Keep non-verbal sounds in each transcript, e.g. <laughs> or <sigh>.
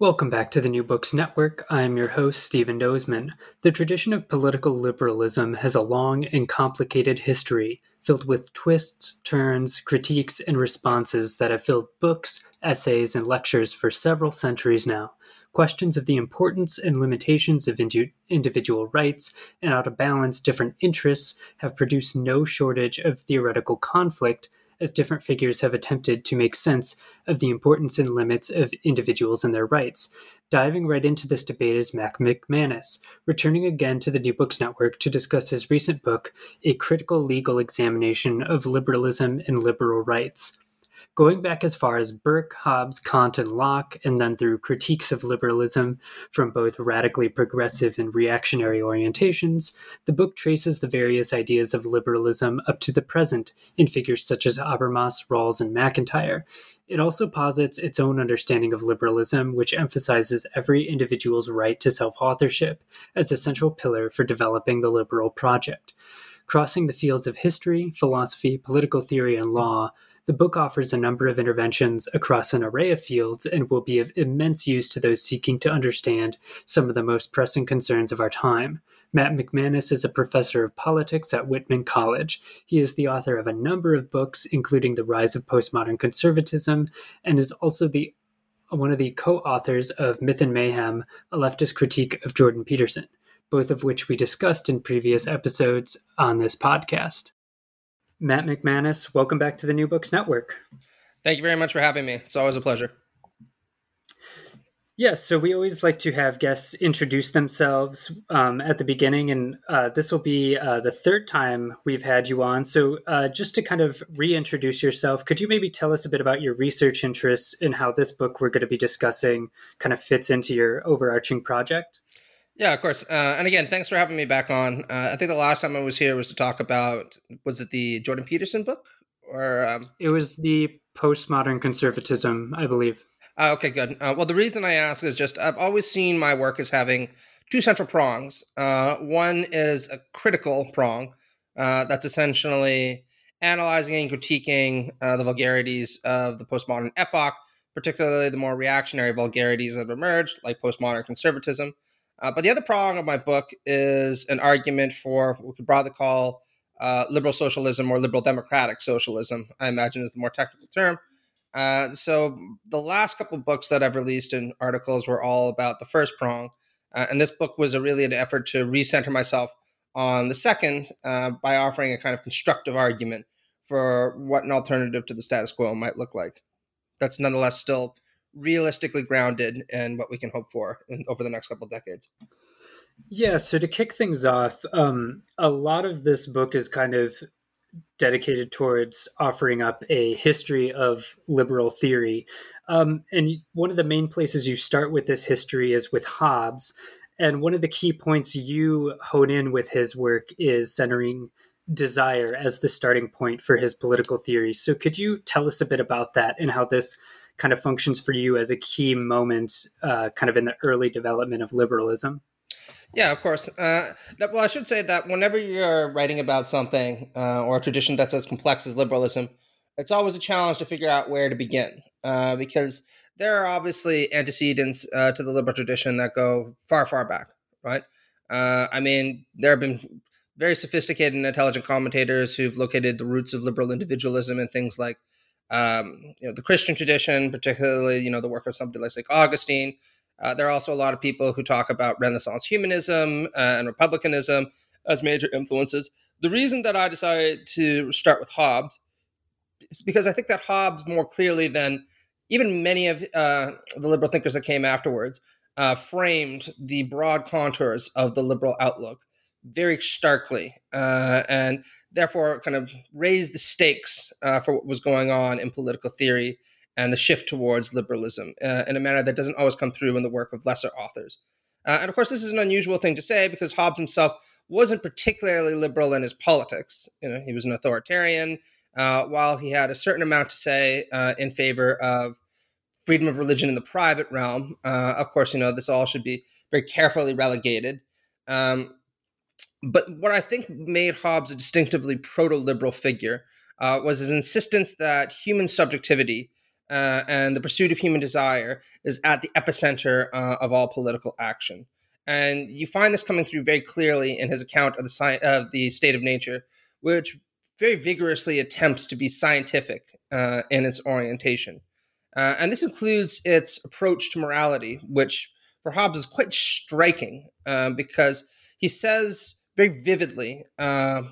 Welcome back to the New Books Network. I'm your host, Stephen Dozeman. The tradition of political liberalism has a long and complicated history, filled with twists, turns, critiques, and responses that have filled books, essays, and lectures for several centuries now. Questions of the importance and limitations of individual rights and how to balance different interests have produced no shortage of theoretical conflict as different figures have attempted to make sense of the importance and limits of individuals and their rights. Diving right into this debate is Matt McManus, returning again to the New Books Network to discuss his recent book, A Critical Legal Examination of Liberalism and Liberal Rights. Going back as far as Burke, Hobbes, Kant, and Locke, and then through critiques of liberalism from both radically progressive and reactionary orientations, the book traces the various ideas of liberalism up to the present in figures such as Habermas, Rawls, and MacIntyre. It also posits its own understanding of liberalism, which emphasizes every individual's right to self authorship as a central pillar for developing the liberal project. Crossing the fields of history, philosophy, political theory, and law, the book offers a number of interventions across an array of fields and will be of immense use to those seeking to understand some of the most pressing concerns of our time. Matt McManus is a professor of politics at Whitman College. He is the author of a number of books, including The Rise of Postmodern Conservatism, and is also the one of the co-authors of Myth and Mayhem: A Leftist Critique of Jordan Peterson, both of which we discussed in previous episodes on this podcast. Matt McManus, welcome back to the New Books Network. Thank you very much for having me. It's always a pleasure. Yes, so we always like to have guests introduce themselves um, at the beginning, and uh, this will be uh, the third time we've had you on. So, uh, just to kind of reintroduce yourself, could you maybe tell us a bit about your research interests and how this book we're going to be discussing kind of fits into your overarching project? Yeah, of course. Uh, and again, thanks for having me back on. Uh, I think the last time I was here was to talk about was it the Jordan Peterson book or um... it was the postmodern conservatism, I believe. Uh, okay, good. Uh, well, the reason I ask is just I've always seen my work as having two central prongs. Uh, one is a critical prong uh, that's essentially analyzing and critiquing the vulgarities of the postmodern epoch, particularly the more reactionary vulgarities that have emerged, like postmodern conservatism. Uh, but the other prong of my book is an argument for what we could broadly call uh, liberal socialism or liberal democratic socialism, I imagine is the more technical term. Uh, so the last couple books that I've released and articles were all about the first prong. Uh, and this book was a really an effort to recenter myself on the second uh, by offering a kind of constructive argument for what an alternative to the status quo might look like. That's nonetheless still realistically grounded in what we can hope for in, over the next couple decades. Yeah, so to kick things off, um, a lot of this book is kind of dedicated towards offering up a history of liberal theory. Um, and one of the main places you start with this history is with Hobbes. And one of the key points you hone in with his work is centering desire as the starting point for his political theory. So, could you tell us a bit about that and how this kind of functions for you as a key moment, uh, kind of in the early development of liberalism? Yeah, of course. Uh, well, I should say that whenever you're writing about something uh, or a tradition that's as complex as liberalism, it's always a challenge to figure out where to begin uh, because there are obviously antecedents uh, to the liberal tradition that go far, far back, right? Uh, I mean, there have been very sophisticated and intelligent commentators who've located the roots of liberal individualism and things like um, you know, the Christian tradition, particularly, you know, the work of somebody like Augustine. Uh, there are also a lot of people who talk about Renaissance humanism uh, and republicanism as major influences. The reason that I decided to start with Hobbes is because I think that Hobbes, more clearly than even many of uh, the liberal thinkers that came afterwards, uh, framed the broad contours of the liberal outlook very starkly. Uh, and therefore kind of raised the stakes uh, for what was going on in political theory and the shift towards liberalism uh, in a manner that doesn't always come through in the work of lesser authors. Uh, and of course, this is an unusual thing to say because Hobbes himself wasn't particularly liberal in his politics. You know, he was an authoritarian. Uh, while he had a certain amount to say uh, in favor of freedom of religion in the private realm, of course, you know this all should be very carefully relegated. Um, but what I think made Hobbes a distinctively proto-liberal figure uh, was his insistence that human subjectivity uh, and the pursuit of human desire is at the epicenter uh, of all political action. And you find this coming through very clearly in his account of the, sci- of the state of nature, which very vigorously attempts to be scientific uh, in its orientation. Uh, and this includes its approach to morality, which for Hobbes is quite striking um, because he says very vividly uh,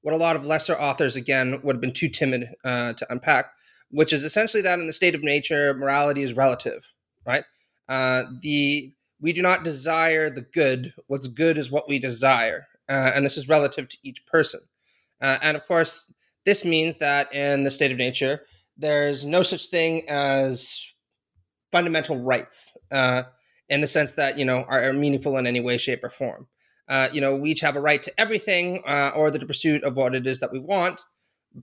what a lot of lesser authors, again, would have been too timid uh, to unpack, which is essentially that in the state of nature, morality is relative, right? Uh, the we do not desire the good. What's good is what we desire, uh, and this is relative to each person. Uh, and of course, this means that in the state of nature, there's no such thing as fundamental rights uh, in the sense that you know are, are, meaningful in any way, shape, or form. Uh, you know, we each have a right to everything uh, or the pursuit of what it is that we want.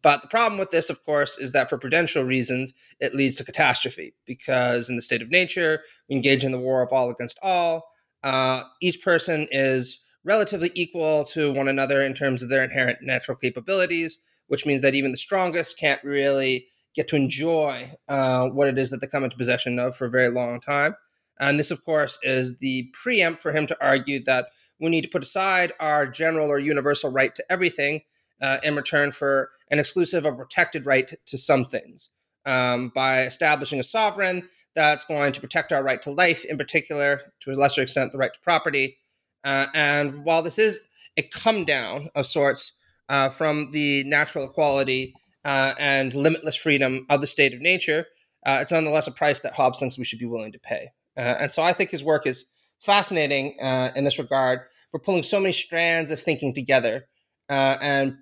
But the problem with this, of course, is that for prudential reasons, it leads to catastrophe because in the state of nature, we engage in the war of all against all. Uh, each person is relatively equal to one another in terms of their inherent natural capabilities, which means that even the strongest can't really get to enjoy uh, what it is that they come into possession of for a very long time. And this, of course, is the preempt for him to argue that we need to put aside our general or universal right to everything uh, in return for an exclusive or protected right to some things um, by establishing a sovereign that's going to protect our right to life, in particular, to a lesser extent, the right to property. Uh, and while this is a come down of sorts uh, from the natural equality uh, and limitless freedom of the state of nature, uh, it's nonetheless a price that Hobbes thinks we should be willing to pay. Uh, and so I think his work is fascinating uh, in this regard for pulling so many strands of thinking together and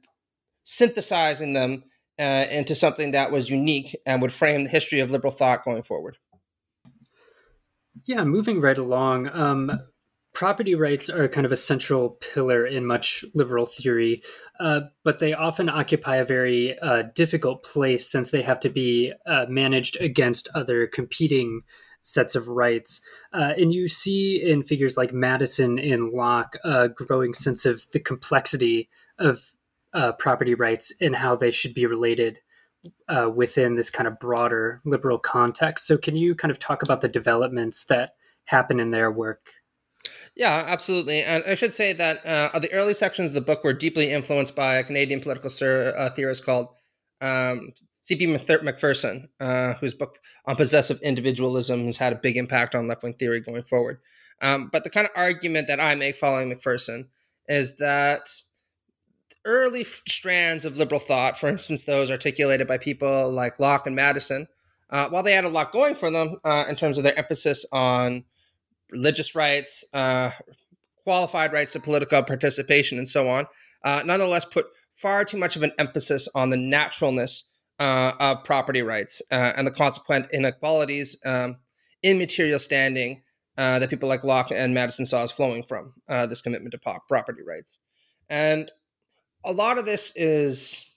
synthesizing them uh, into something that was unique and would frame the history of liberal thought going forward. Yeah, moving right along. Um, property rights are kind of a central pillar in much liberal theory, uh, but they often occupy a very uh, difficult place since they have to be uh, managed against other competing sets of rights. Uh, and you see in figures like Madison and Locke a growing sense of the complexity of uh, property rights and how they should be related uh, within this kind of broader liberal context. So, can you kind of talk about the developments that happen in their work? Yeah, absolutely. And I should say that uh, the early sections of the book were deeply influenced by a Canadian political uh, theorist called um, C.B. Macpherson, uh, whose book on possessive individualism has had a big impact on left wing theory going forward. Um, but the kind of argument that I make following Macpherson is that early strands of liberal thought, for instance, those articulated by people like Locke and Madison, uh, while they had a lot going for them uh, in terms of their emphasis on religious rights, uh, qualified rights to political participation, and so on, uh, nonetheless put far too much of an emphasis on the naturalness uh, of property rights uh, and the consequent inequalities um, in material standing that people like Locke and Madison saw as flowing from this commitment to property rights. And a lot of this is,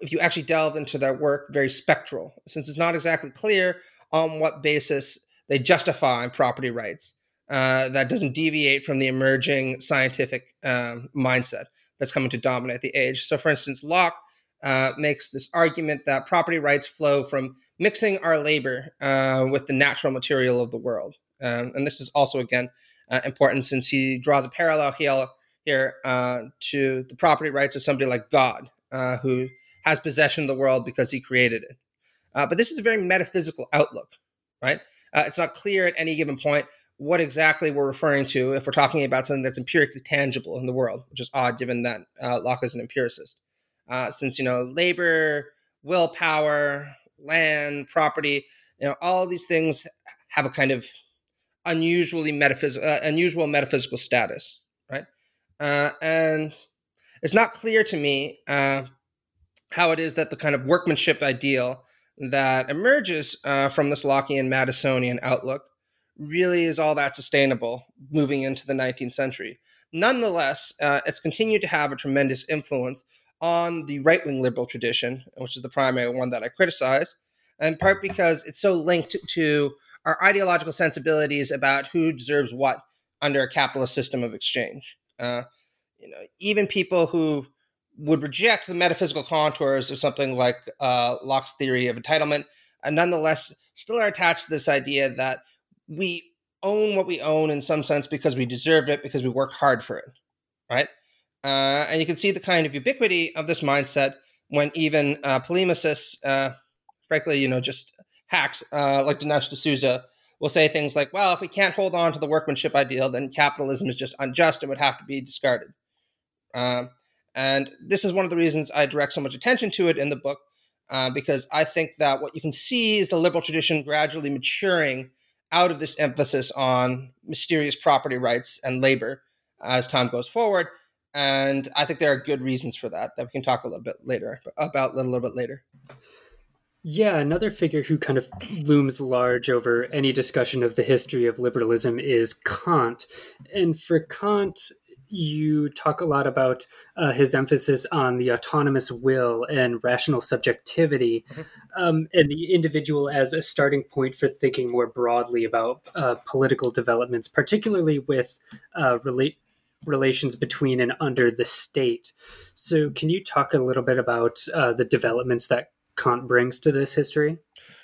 if you actually delve into their work, very spectral, since it's not exactly clear on what basis they justify property rights. Uh, that doesn't deviate from the emerging scientific um, mindset that's coming to dominate the age. So, for instance, Locke uh, makes this argument that property rights flow from mixing our labor uh, with the natural material of the world. Um, and this is also, again, uh, important since he draws a parallel here here uh, to the property rights of somebody like God, uh, who has possession of the world because he created it. But this is a very metaphysical outlook, right? It's not clear at any given point what exactly we're referring to if we're talking about something that's empirically tangible in the world, which is odd given that Locke is an empiricist. Uh, since, you know, labor, willpower, land, property, you know, all these things have a kind of unusually metaphysical, unusual metaphysical status, right? Uh, and it's not clear to me uh, how it is that the kind of workmanship ideal that emerges uh, from this Lockean Madisonian outlook really is all that sustainable moving into the 19th century. Nonetheless, uh, it's continued to have a tremendous influence on the right wing liberal tradition, which is the primary one that I criticize, in part because it's so linked to our ideological sensibilities about who deserves what under a capitalist system of exchange. Uh, you know, even people who would reject the metaphysical contours of something like uh, Locke's theory of entitlement, and nonetheless still are attached to this idea that we own what we own in some sense because we deserve it because we work hard for it, right? Uh, and you can see the kind of ubiquity of this mindset when even uh, polemicists, uh, frankly, you know, just hacks uh, like Dinesh D'Souza will say things like, well, if we can't hold on to the workmanship ideal, then capitalism is just unjust and would have to be discarded. Um, and this is one of the reasons I direct so much attention to it in the book, uh, because I think that what you can see is the liberal tradition gradually maturing out of this emphasis on mysterious property rights and labor as time goes forward. And I think there are good reasons for that that we can talk a little bit later about a little bit later. Yeah, another figure who kind of looms large over any discussion of the history of liberalism is Kant. And for Kant, you talk a lot about uh, his emphasis on the autonomous will and rational subjectivity mm-hmm. um, and the individual as a starting point for thinking more broadly about uh, political developments, particularly with uh, relate relations between and under the state. So, can you talk a little bit about uh, the developments that Kant brings to this history?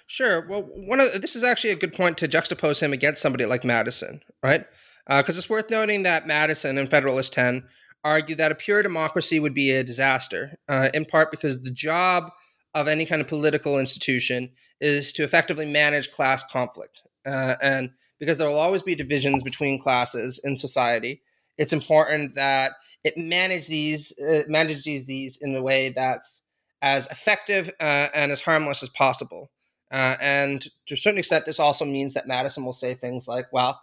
Sure. Well, one of the, this is actually a good point to juxtapose him against somebody like Madison, right? Because uh, it's worth noting that Madison and Federalist 10 argued that a pure democracy would be a disaster, uh, in part because the job of any kind of political institution is to effectively manage class conflict. Uh, and because there will always be divisions between classes in society, it's important that it manage these uh, manages these in a way that's as effective uh, and as harmless as possible. Uh, and to a certain extent, this also means that Madison will say things like, well,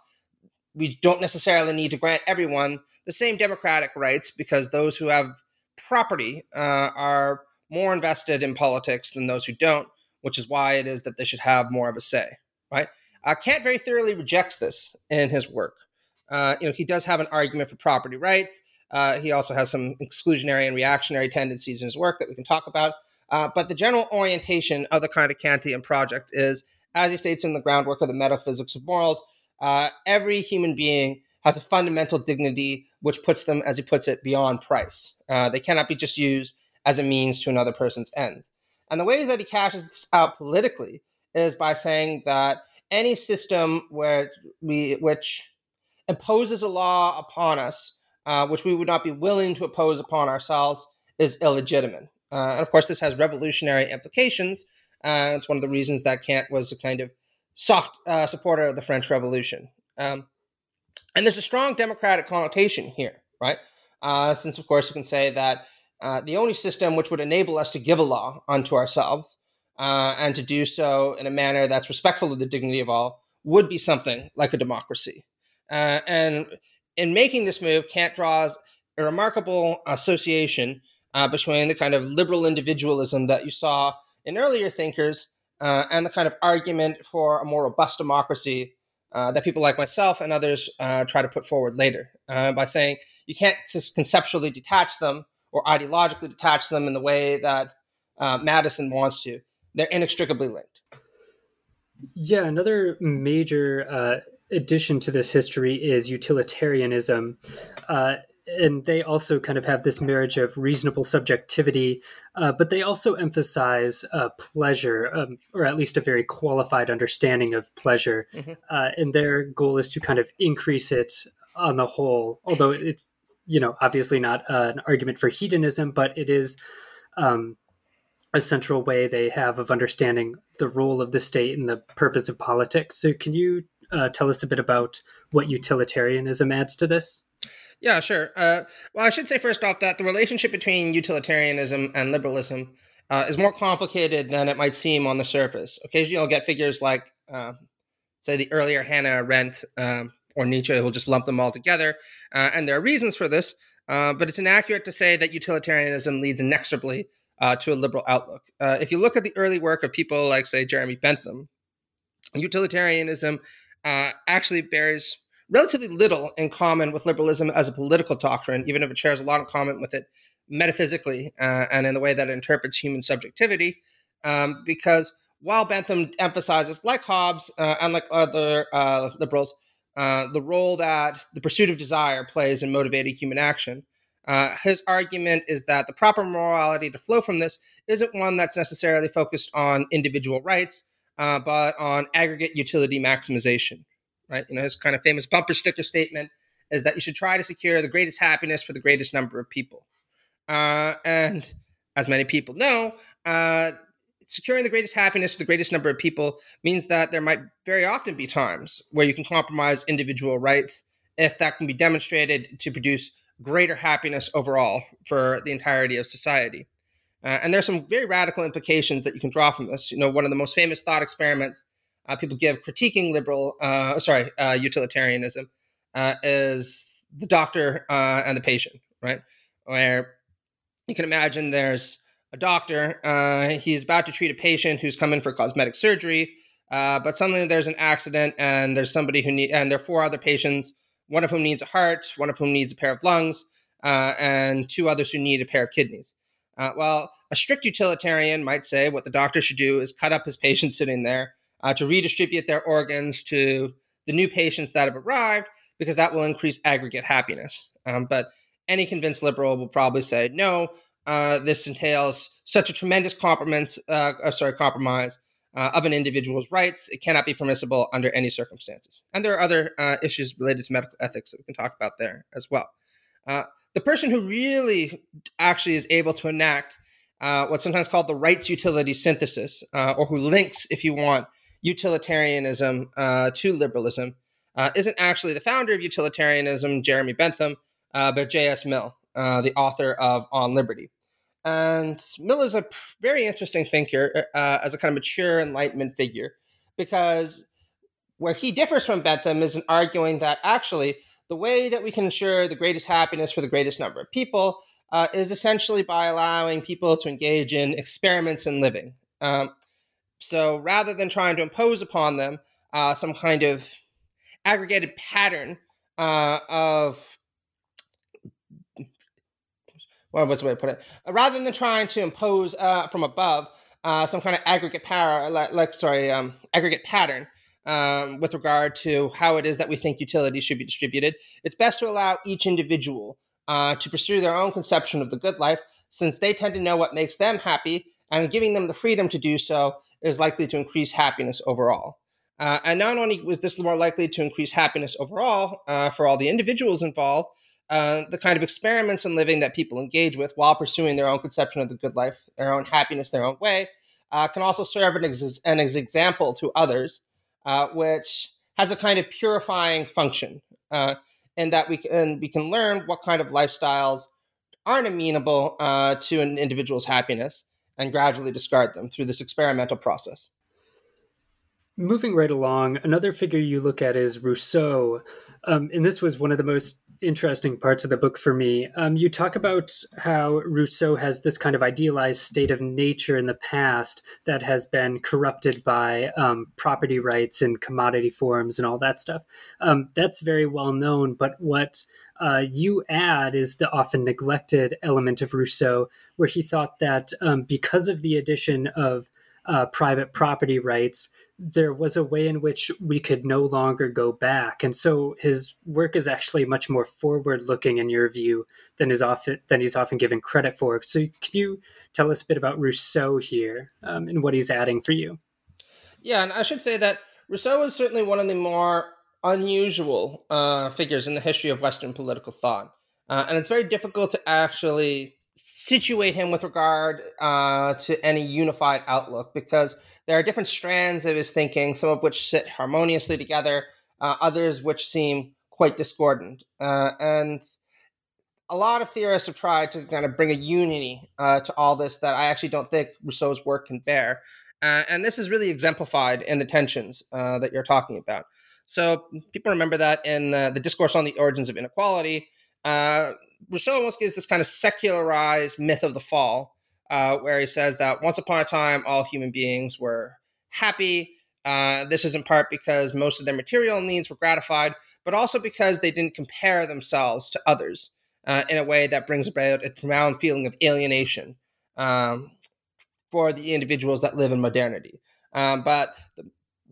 we don't necessarily need to grant everyone the same democratic rights because those who have property uh, are more invested in politics than those who don't, which is why it is that they should have more of a say, right? Uh, Kant very thoroughly rejects this in his work. Uh, you know, he does have an argument for property rights. Uh, he also has some exclusionary and reactionary tendencies in his work that we can talk about. Uh, but the general orientation of the kind of Kantian project is, as he states in the groundwork of the metaphysics of morals, uh, every human being has a fundamental dignity which puts them, as he puts it, beyond price. Uh, they cannot be just used as a means to another person's ends. And the ways that he cashes this out politically is by saying that any system where we, which imposes a law upon us uh, which we would not be willing to oppose upon ourselves, is illegitimate. Uh, and of course, this has revolutionary implications. Uh, it's one of the reasons that Kant was a kind of soft uh, supporter of the French Revolution. Um, and there's a strong democratic connotation here, right? Uh, since, of course, you can say that uh, the only system which would enable us to give a law unto ourselves and to do so in a manner that's respectful of the dignity of all would be something like a democracy. And in making this move, Kant draws a remarkable association uh, between the kind of liberal individualism that you saw in earlier thinkers uh, and the kind of argument for a more robust democracy uh, that people like myself and others uh, try to put forward later uh, by saying you can't just conceptually detach them or ideologically detach them in the way that uh, Madison wants to. They're inextricably linked. Yeah, another major addition to this history is utilitarianism. Uh, and they also kind of have this marriage of reasonable subjectivity, uh, but they also emphasize uh, pleasure, um, or at least a very qualified understanding of pleasure. Mm-hmm. Uh, and their goal is to kind of increase it on the whole, although it's, you know, obviously not an argument for hedonism, but it is um, a central way they have of understanding the role of the state and the purpose of politics. So, can you uh, tell us a bit about what utilitarianism adds to this? Yeah, sure. Uh, well, I should say first off that the relationship between utilitarianism and liberalism uh, is more complicated than it might seem on the surface. Occasionally, you'll get figures like, uh, say, the earlier Hannah Arendt um, or Nietzsche who'll just lump them all together. Uh, and there are reasons for this, uh, but it's inaccurate to say that utilitarianism leads inexorably uh, to a liberal outlook. If you look at the early work of people like, say, Jeremy Bentham, utilitarianism uh, actually bears relatively little in common with liberalism as a political doctrine, even if it shares a lot in common with it metaphysically uh, and in the way that it interprets human subjectivity. Um, because while Bentham emphasizes, like Hobbes uh, and like other uh, liberals, uh, the role that the pursuit of desire plays in motivating human action, uh, his argument is that the proper morality to flow from this isn't one that's necessarily focused on individual rights, uh, but on aggregate utility maximization. Right? You know, his kind of famous bumper sticker statement is that you should try to secure the greatest happiness for the greatest number of people. Uh, and as many people know, uh, securing the greatest happiness for the greatest number of people means that there might very often be times where you can compromise individual rights if that can be demonstrated to produce greater happiness overall for the entirety of society. Uh, and there's some very radical implications that you can draw from this. You know, one of the most famous thought experiments uh, people give critiquing liberal, uh, sorry, uh, utilitarianism uh, is the doctor uh, and the patient, right? Where you can imagine there's a doctor, he's about to treat a patient who's come in for cosmetic surgery, but suddenly there's an accident and there's somebody who need, and there are four other patients, one of whom needs a heart, one of whom needs a pair of lungs, and two others who need a pair of kidneys. Uh, well, a strict utilitarian might say what the doctor should do is cut up his <laughs> patient sitting there uh, to redistribute their organs to the new patients that have arrived because that will increase aggregate happiness. Um, but any convinced liberal will probably say, no, uh, this entails such a tremendous compromise, uh, uh, sorry, compromise uh, of an individual's rights. It cannot be permissible under any circumstances. And there are other issues related to medical ethics that we can talk about there as well the person who really actually is able to enact uh, what's sometimes called the rights utility synthesis, uh, or who links, if you want, utilitarianism uh, to liberalism, uh, isn't actually the founder of utilitarianism, Jeremy Bentham, uh, but J.S. Mill, uh, the author of On Liberty. And Mill is a very interesting thinker as a kind of mature Enlightenment figure, because where he differs from Bentham is in arguing that actually the way that we can ensure the greatest happiness for the greatest number of people uh, is essentially by allowing people to engage in experiments in living. Um, so rather than trying to impose upon them uh, some kind of aggregated pattern uh, of well, what's the way to put it? Uh, rather than trying to impose uh, from above uh, some kind of aggregate power, like, like sorry, um, aggregate pattern, um, with regard to how it is that we think utilities should be distributed. It's best to allow each individual uh, to pursue their own conception of the good life, since they tend to know what makes them happy, and giving them the freedom to do so is likely to increase happiness overall. Uh, and not only was this more likely to increase happiness overall uh, for all the individuals involved, uh, the kind of experiments in living that people engage with while pursuing their own conception of the good life, their own happiness, their own way, uh, can also serve an, ex- an example to others uh, which has a kind of purifying function, uh, in that we can we can learn what kind of lifestyles aren't amenable uh, to an individual's happiness and gradually discard them through this experimental process. Moving right along, another figure you look at is Rousseau. Um, and this was one of the most interesting parts of the book for me. Um, you talk about how Rousseau has this kind of idealized state of nature in the past that has been corrupted by um, property rights and commodity forms and all that stuff. Um, that's very well known, but what uh, you add is the often neglected element of Rousseau, where he thought that um, because of the addition of uh, private property rights, there was a way in which we could no longer go back. And so his work is actually much more forward looking in your view than is often than he's often given credit for. So can you tell us a bit about Rousseau here um, and what he's adding for you? Yeah, and I should say that Rousseau is certainly one of the more unusual uh, figures in the history of Western political thought. Uh, and it's very difficult to actually situate him with regard uh, to any unified outlook because there are different strands of his thinking, some of which sit harmoniously together, uh, others which seem quite discordant. Uh, and a lot of theorists have tried to kind of bring a unity uh, to all this that I actually don't think Rousseau's work can bear. Uh, and this is really exemplified in the tensions uh, that you're talking about. So people remember that in the discourse on the origins of inequality, Rousseau almost gives this kind of secularized myth of the fall, uh, where he says that once upon a time, all human beings were happy. Uh, this is in part because most of their material needs were gratified, but also because they didn't compare themselves to others uh, in a way that brings about a profound feeling of alienation um, for the individuals that live in modernity. Um, but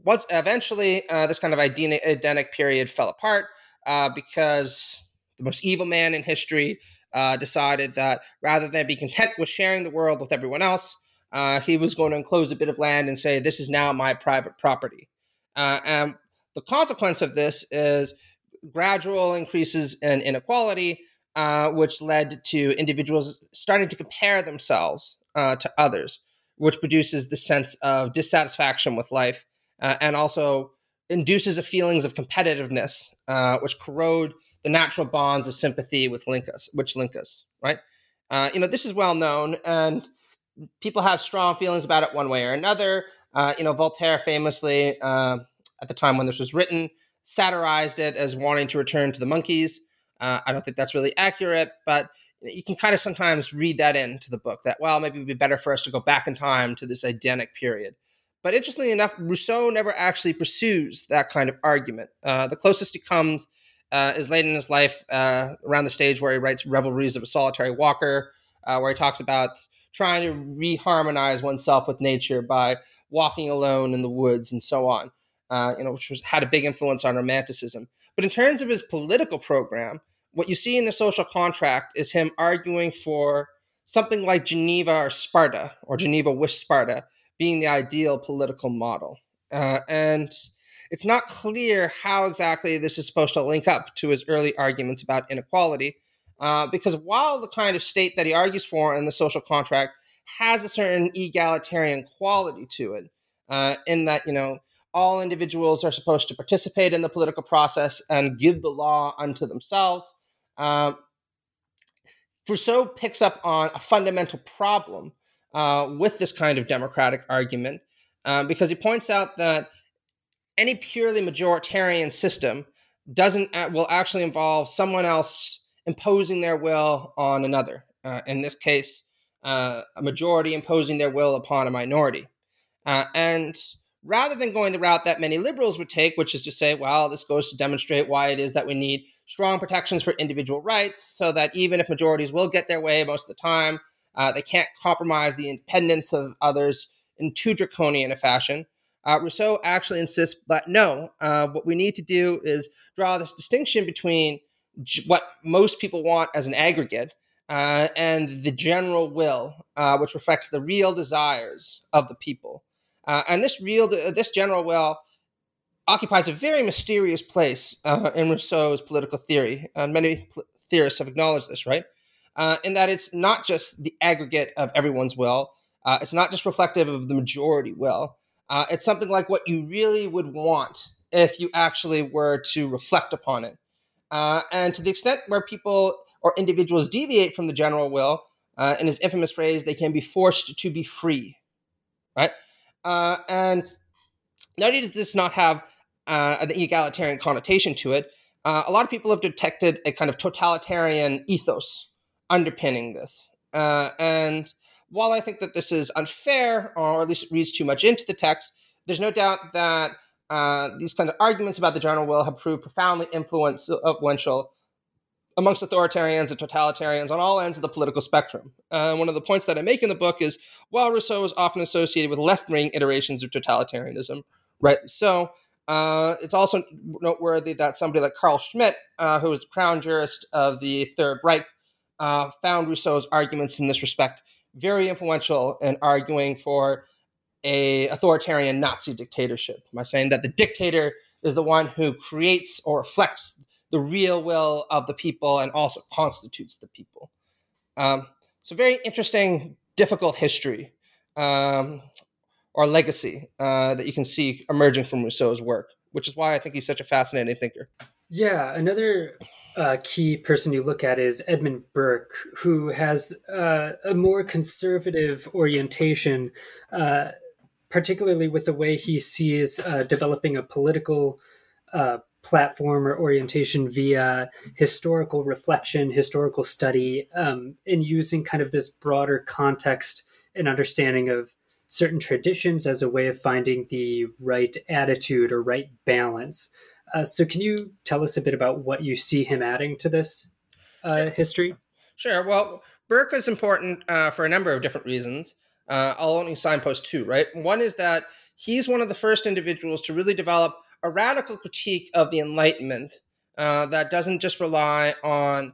once eventually, uh, this kind of Edenic period fell apart uh, because the most evil man in history uh, decided that rather than be content with sharing the world with everyone else, uh, he was going to enclose a bit of land and say, This is now my private property. Uh, and the consequence of this is gradual increases in inequality, uh, which led to individuals starting to compare themselves uh, to others, which produces the sense of dissatisfaction with life uh, and also induces a feelings of competitiveness, which corrode the natural bonds of sympathy with link us, which link us, right? Uh, you know, this is well known, and people have strong feelings about it one way or another. Uh, you know, Voltaire famously, uh, at the time when this was written, satirized it as wanting to return to the monkeys. Uh, I don't think that's really accurate, but you can kind of sometimes read that into the book that, well, maybe it would be better for us to go back in time to this Edenic period. But interestingly enough, Rousseau never actually pursues that kind of argument. Uh, the closest he comes uh, is late in his life uh, around the stage where he writes Reveries of a Solitary Walker, uh, where he talks about trying to reharmonize oneself with nature by walking alone in the woods and so on. Uh, you know, which was, had a big influence on Romanticism. But in terms of his political program, what you see in the social contract is him arguing for something like Geneva or Sparta, or Geneva with Sparta, being the ideal political model. Uh, and it's not clear how exactly this is supposed to link up to his early arguments about inequality, uh, because while the kind of state that he argues for in the social contract has a certain egalitarian quality to it, uh, in that, you know, all individuals are supposed to participate in the political process and give the law unto themselves. Um, Rousseau picks up on a fundamental problem uh, with this kind of democratic argument um, because he points out that any purely majoritarian system doesn't will actually involve someone else imposing their will on another. Uh, in this case, uh, a majority imposing their will upon a minority. Uh, and rather than going the route that many liberals would take, which is to say, well, this goes to demonstrate why it is that we need strong protections for individual rights, so that even if majorities will get their way most of the time, uh, they can't compromise the independence of others in too draconian a fashion. Uh, Rousseau actually insists that no, uh, what we need to do is draw this distinction between j- what most people want as an aggregate uh, and the general will, uh, which reflects the real desires of the people. Uh, and this real, this general will occupies a very mysterious place uh, in Rousseau's political theory, and many pl- theorists have acknowledged this, right? in that it's not just the aggregate of everyone's will, it's not just reflective of the majority will uh, it's something like what you really would want if you actually were to reflect upon it. Uh, and to the extent where people or individuals deviate from the general will, uh, in his infamous phrase, they can be forced to be free, right? Uh, and not only does this not have uh, an egalitarian connotation to it, uh, a lot of people have detected a kind of totalitarian ethos underpinning this. and while I think that this is unfair, or at least it reads too much into the text, there's no doubt that uh, these kind of arguments about the general will have proved profoundly influential amongst authoritarians and totalitarians on all ends of the political spectrum. Uh, one of the points that I make in the book is while Rousseau is often associated with left wing iterations of totalitarianism, rightly so, uh, it's also noteworthy that somebody like Carl Schmitt, uh, who was the crown jurist of the Third Reich, uh, found Rousseau's arguments in this respect very influential in arguing for a authoritarian Nazi dictatorship by saying that the dictator is the one who creates or reflects the real will of the people and also constitutes the people. Um, a very interesting, difficult history um, or legacy uh, that you can see emerging from Rousseau's work, which is why I think he's such a fascinating thinker. Yeah, another uh, key person you look at is Edmund Burke, who has uh, a more conservative orientation, uh, particularly with the way he sees uh, developing a political uh, platform or orientation via historical reflection, historical study, um, and using kind of this broader context and understanding of certain traditions as a way of finding the right attitude or right balance. Uh, so, can you tell us a bit about what you see him adding to this uh, sure. history? Sure. Well, Burke is important uh, for a number of different reasons. Uh, I'll only signpost two, right? One is that he's one of the first individuals to really develop a radical critique of the Enlightenment uh, that doesn't just rely on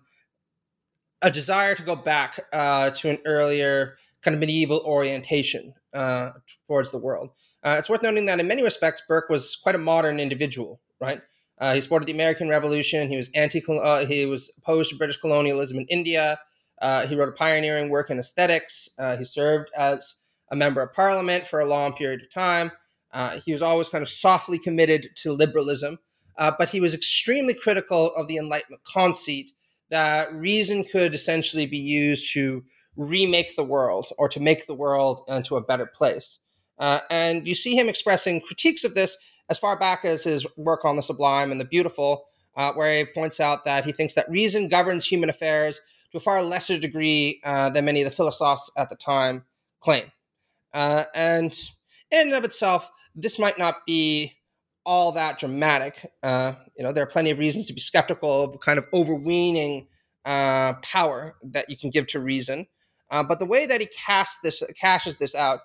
a desire to go back uh, to an earlier kind of medieval orientation uh, towards the world. Uh, it's worth noting that in many respects, Burke was quite a modern individual, right? Uh, he supported the American Revolution. He was anti. Uh, he was opposed to British colonialism in India. Uh, he wrote a pioneering work in aesthetics. Uh, he served as a member of Parliament for a long period of time. he was always kind of softly committed to liberalism, but he was extremely critical of the Enlightenment conceit that reason could essentially be used to remake the world or to make the world into a better place. Uh, and you see him expressing critiques of this as far back as his work on the sublime and the beautiful, uh, where he points out that he thinks that reason governs human affairs to a far lesser degree uh, than many of the philosophers at the time claim. Uh, and in and of itself, this might not be all that dramatic. Uh, you know, there are plenty of reasons to be skeptical of kind of overweening uh, power that you can give to reason. Uh, but the way that he casts this, cashes this out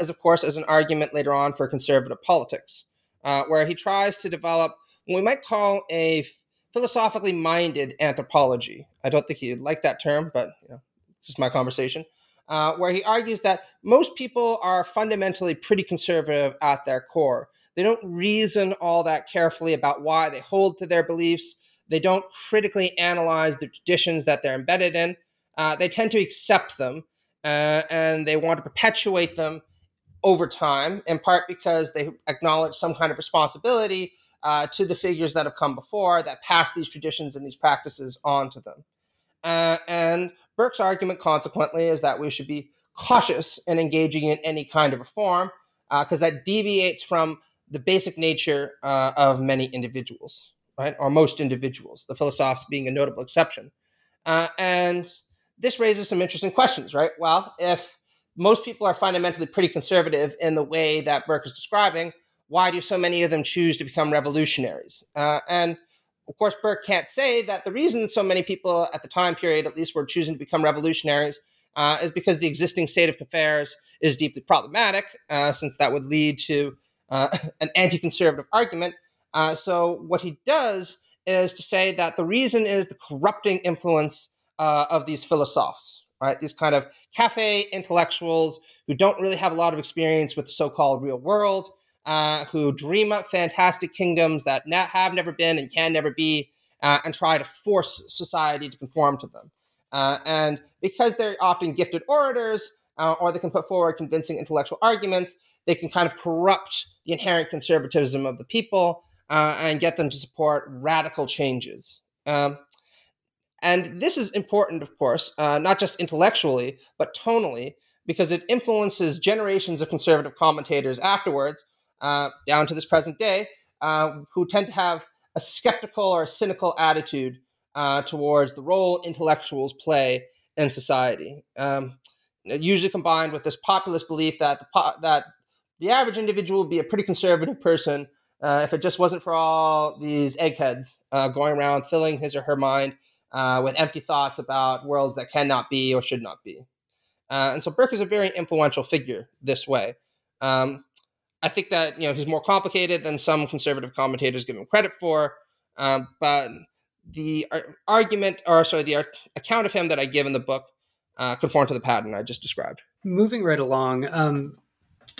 is, of course, as an argument later on for conservative politics, uh, where he tries to develop what we might call a philosophically minded anthropology. I don't think he'd like that term, but you know, this is my conversation. Uh, where he argues that most people are fundamentally pretty conservative at their core. They don't reason all that carefully about why they hold to their beliefs. They don't critically analyze the traditions that they're embedded in uh, they tend to accept them uh, and they want to perpetuate them over time, in part because they acknowledge some kind of responsibility uh, to the figures that have come before that pass these traditions and these practices on to them. Uh, and Burke's argument, consequently, is that we should be cautious in engaging in any kind of reform because uh, that deviates from the basic nature uh, of many individuals, right? Or most individuals, the philosophers being a notable exception. and this raises some interesting questions, right? Well, if most people are fundamentally pretty conservative in the way that Burke is describing, why do so many of them choose to become revolutionaries? Uh, and of course, Burke can't say that the reason so many people at the time period, at least, were choosing to become revolutionaries uh, is because the existing state of affairs is deeply problematic, uh, since that would lead to uh, <laughs> an anti conservative argument. Uh, so, what he does is to say that the reason is the corrupting influence uh, of these philosophers, right? These kind of cafe intellectuals who don't really have a lot of experience with the so-called real world, uh, who dream up fantastic kingdoms that na- have never been and can never be, uh, and try to force society to conform to them. Uh, and because they're often gifted orators, uh, or they can put forward convincing intellectual arguments, they can kind of corrupt the inherent conservatism of the people uh, and get them to support radical changes. Um, and this is important, of course, uh, not just intellectually, but tonally, because it influences generations of conservative commentators afterwards, uh, down to this present day, uh, who tend to have a skeptical or cynical attitude uh, towards the role intellectuals play in society. Um, usually combined with this populist belief that the, po- that the average individual would be a pretty conservative person uh, if it just wasn't for all these eggheads uh, going around filling his or her mind uh, with empty thoughts about worlds that cannot be or should not be. Uh, and so Burke is a very influential figure this way. Um, I think that you know he's more complicated than some conservative commentators give him credit for, um, but the argument, or sorry, the account of him that I give in the book uh, conform to the pattern I just described. Moving right along, um,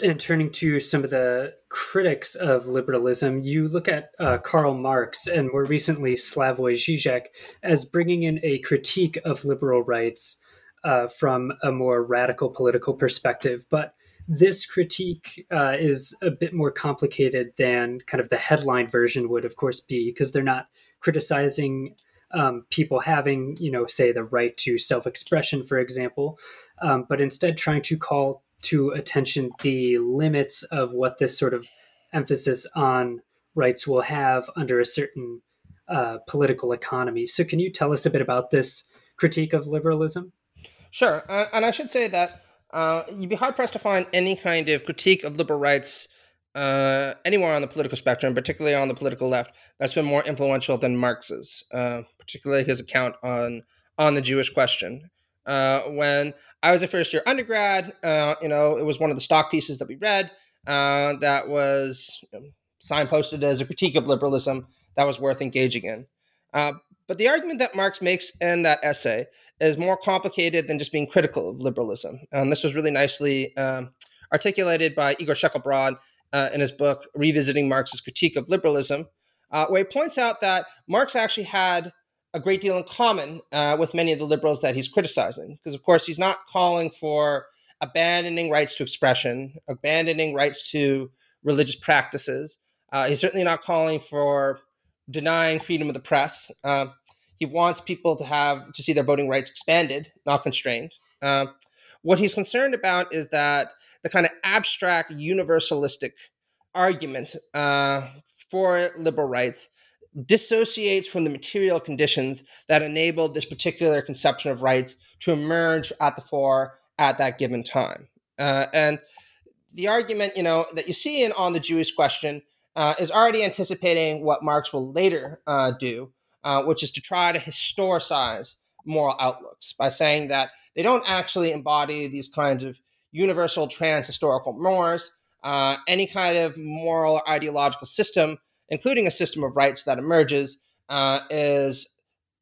and turning to some of the critics of liberalism, you look at uh, Karl Marx and more recently Slavoj Žižek as bringing in a critique of liberal rights uh, from a more radical political perspective. But this critique uh, is a bit more complicated than kind of the headline version would, of course, be because they're not criticizing um, people having, you know, say the right to self expression, for example, um, but instead trying to call to attention the limits of what this sort of emphasis on rights will have under a certain uh, political economy. So, can you tell us a bit about this critique of liberalism? Sure. Uh, and I should say that uh, you'd be hard pressed to find any kind of critique of liberal rights uh, anywhere on the political spectrum, particularly on the political left, that's been more influential than Marx's, uh, particularly his account on on the Jewish question. Uh, when I was a first year undergrad, uh, you know, it was one of the stock pieces that we read uh, that was you know, signposted as a critique of liberalism that was worth engaging in. Uh, but the argument that Marx makes in that essay is more complicated than just being critical of liberalism. And this was really nicely um, articulated by Igor Shoikhedbrod uh, in his book, Revisiting Marx's Critique of Liberalism, uh, where he points out that Marx actually had a great deal in common uh, with many of the liberals that he's criticizing. Because, of course, he's not calling for abandoning rights to expression, abandoning rights to religious practices. Uh, he's certainly not calling for denying freedom of the press. Uh, he wants people to have to see their voting rights expanded, not constrained. Uh, what he's concerned about is that the kind of abstract universalistic argument uh, for liberal rights dissociates from the material conditions that enabled this particular conception of rights to emerge at the fore at that given time. Uh, and the argument, you know, that you see in on the Jewish question uh, is already anticipating what Marx will later uh, do, uh, which is to try to historicize moral outlooks by saying that they don't actually embody these kinds of universal trans historical mores. Uh, any kind of moral or ideological system, including a system of rights that emerges, uh, is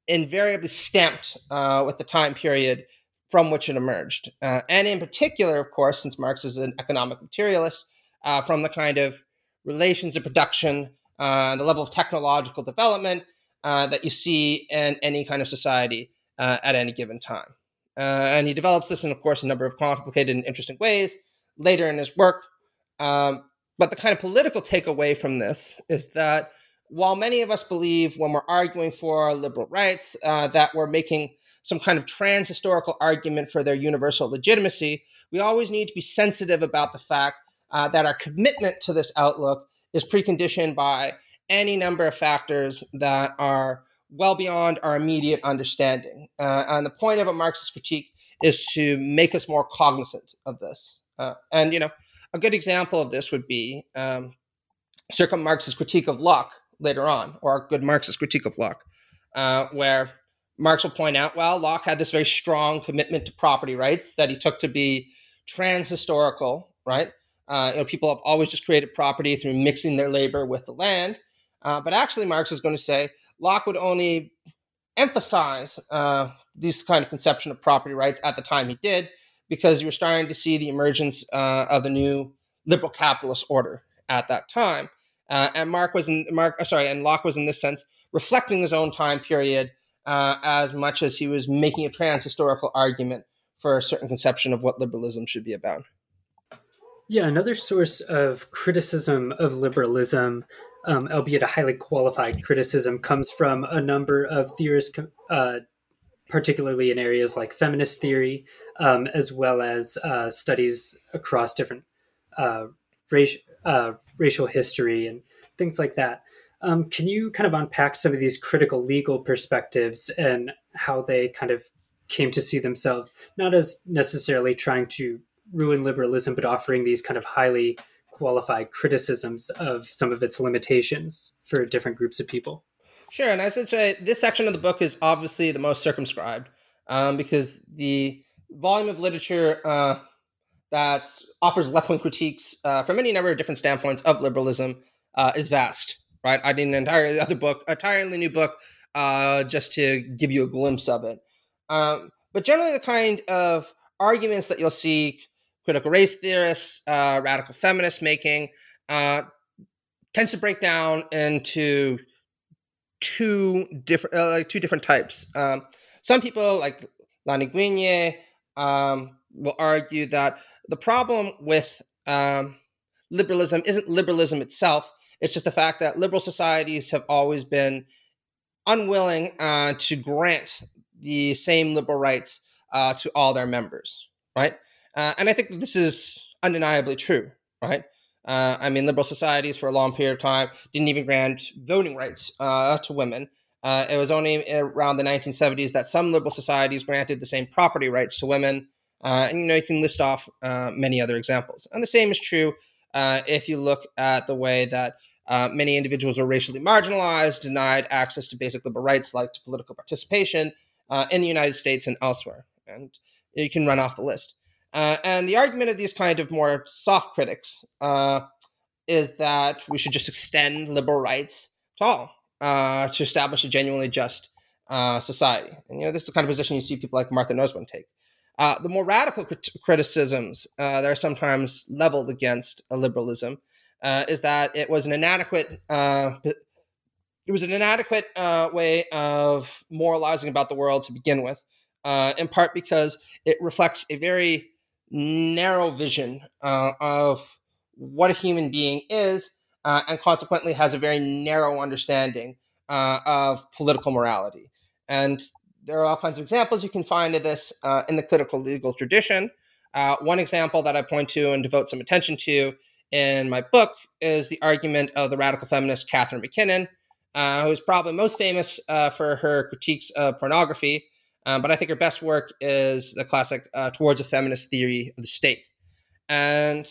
invariably stamped uh, with the time period from which it emerged. Uh, and in particular, of course, since Marx is an economic materialist, uh, from the kind of relations of production, uh, the level of technological development that you see in any kind of society at any given time. Uh, and he develops this in, of course, a number of complicated and interesting ways later in his work. Um, but the kind of political takeaway from this is that while many of us believe when we're arguing for liberal rights uh, that we're making some kind of trans historical argument for their universal legitimacy, we always need to be sensitive about the fact uh, that our commitment to this outlook is preconditioned by any number of factors that are well beyond our immediate understanding. Uh, and the point of a Marxist critique is to make us more cognizant of this. Uh, and, you know, a good example of this would be um, Circa Marx's critique of Locke later on, or a good Marxist critique of Locke, uh, where Marx will point out, well, Locke had this very strong commitment to property rights that he took to be trans-historical, right? Uh, you know, people have always just created property through mixing their labor with the land. Uh, but actually, Marx is going to say, Locke would only emphasize uh, this kind of conception of property rights at the time he did, because you were starting to see the emergence uh, of the new liberal capitalist order at that time. Uh, and Mark was in Mark, uh, sorry, and Locke was in this sense reflecting his own time period uh, as much as he was making a trans historical argument for a certain conception of what liberalism should be about. Yeah, another source of criticism of liberalism um, albeit a highly qualified criticism, comes from a number of theorists, uh, particularly in areas like feminist theory, um, as well as uh, studies across different uh, uh, racial history and things like that. Um, can you kind of unpack some of these critical legal perspectives and how they kind of came to see themselves, not as necessarily trying to ruin liberalism, but offering these kind of highly qualified criticisms of some of its limitations for different groups of people. Sure, and I should say this section of the book is obviously the most circumscribed um, because the volume of literature uh, that offers left-wing critiques uh, from any number of different standpoints of liberalism uh, is vast. Right, I did an entirely <laughs> other book, entirely new book, uh, just to give you a glimpse of it. Um, but generally, the kind of arguments that you'll see critical race theorists, uh, radical feminists making, uh, tends to break down into two different uh, like two different types. Um, some people like Lani Guinier um, will argue that the problem with um, liberalism isn't liberalism itself; it's just the fact that liberal societies have always been unwilling uh, to grant the same liberal rights uh, to all their members. Right? Uh, and I think this is undeniably true, right? Uh, I mean, liberal societies for a long period of time didn't even grant voting rights uh, to women. Uh, it was only around the 1970s that some liberal societies granted the same property rights to women Uh, and you know you can list off uh, many other examples. And the same is true uh, if you look at the way that many individuals are racially marginalized, denied access to basic liberal rights like to political participation in the United States and elsewhere. And you can run off the list. Uh, and the argument of these kind of more soft critics is that we should just extend liberal rights to all to establish a genuinely just society. And you know this is the kind of position you see people like Martha Nussbaum take. Uh, the more radical crit- criticisms uh, that are sometimes leveled against liberalism uh, is that it was an inadequate uh, it was an inadequate uh, way of moralizing about the world to begin with, uh, in part because it reflects a very narrow vision of what a human being is, and consequently has a very narrow understanding of political morality. And there are all kinds of examples you can find of this uh, in the critical legal tradition. Uh, one example that I point to and devote some attention to in my book is the argument of the radical feminist Catharine MacKinnon, uh, who is probably most famous uh, for her critiques of pornography. Um, but I think her best work is the classic uh, Towards a Feminist Theory of the State. And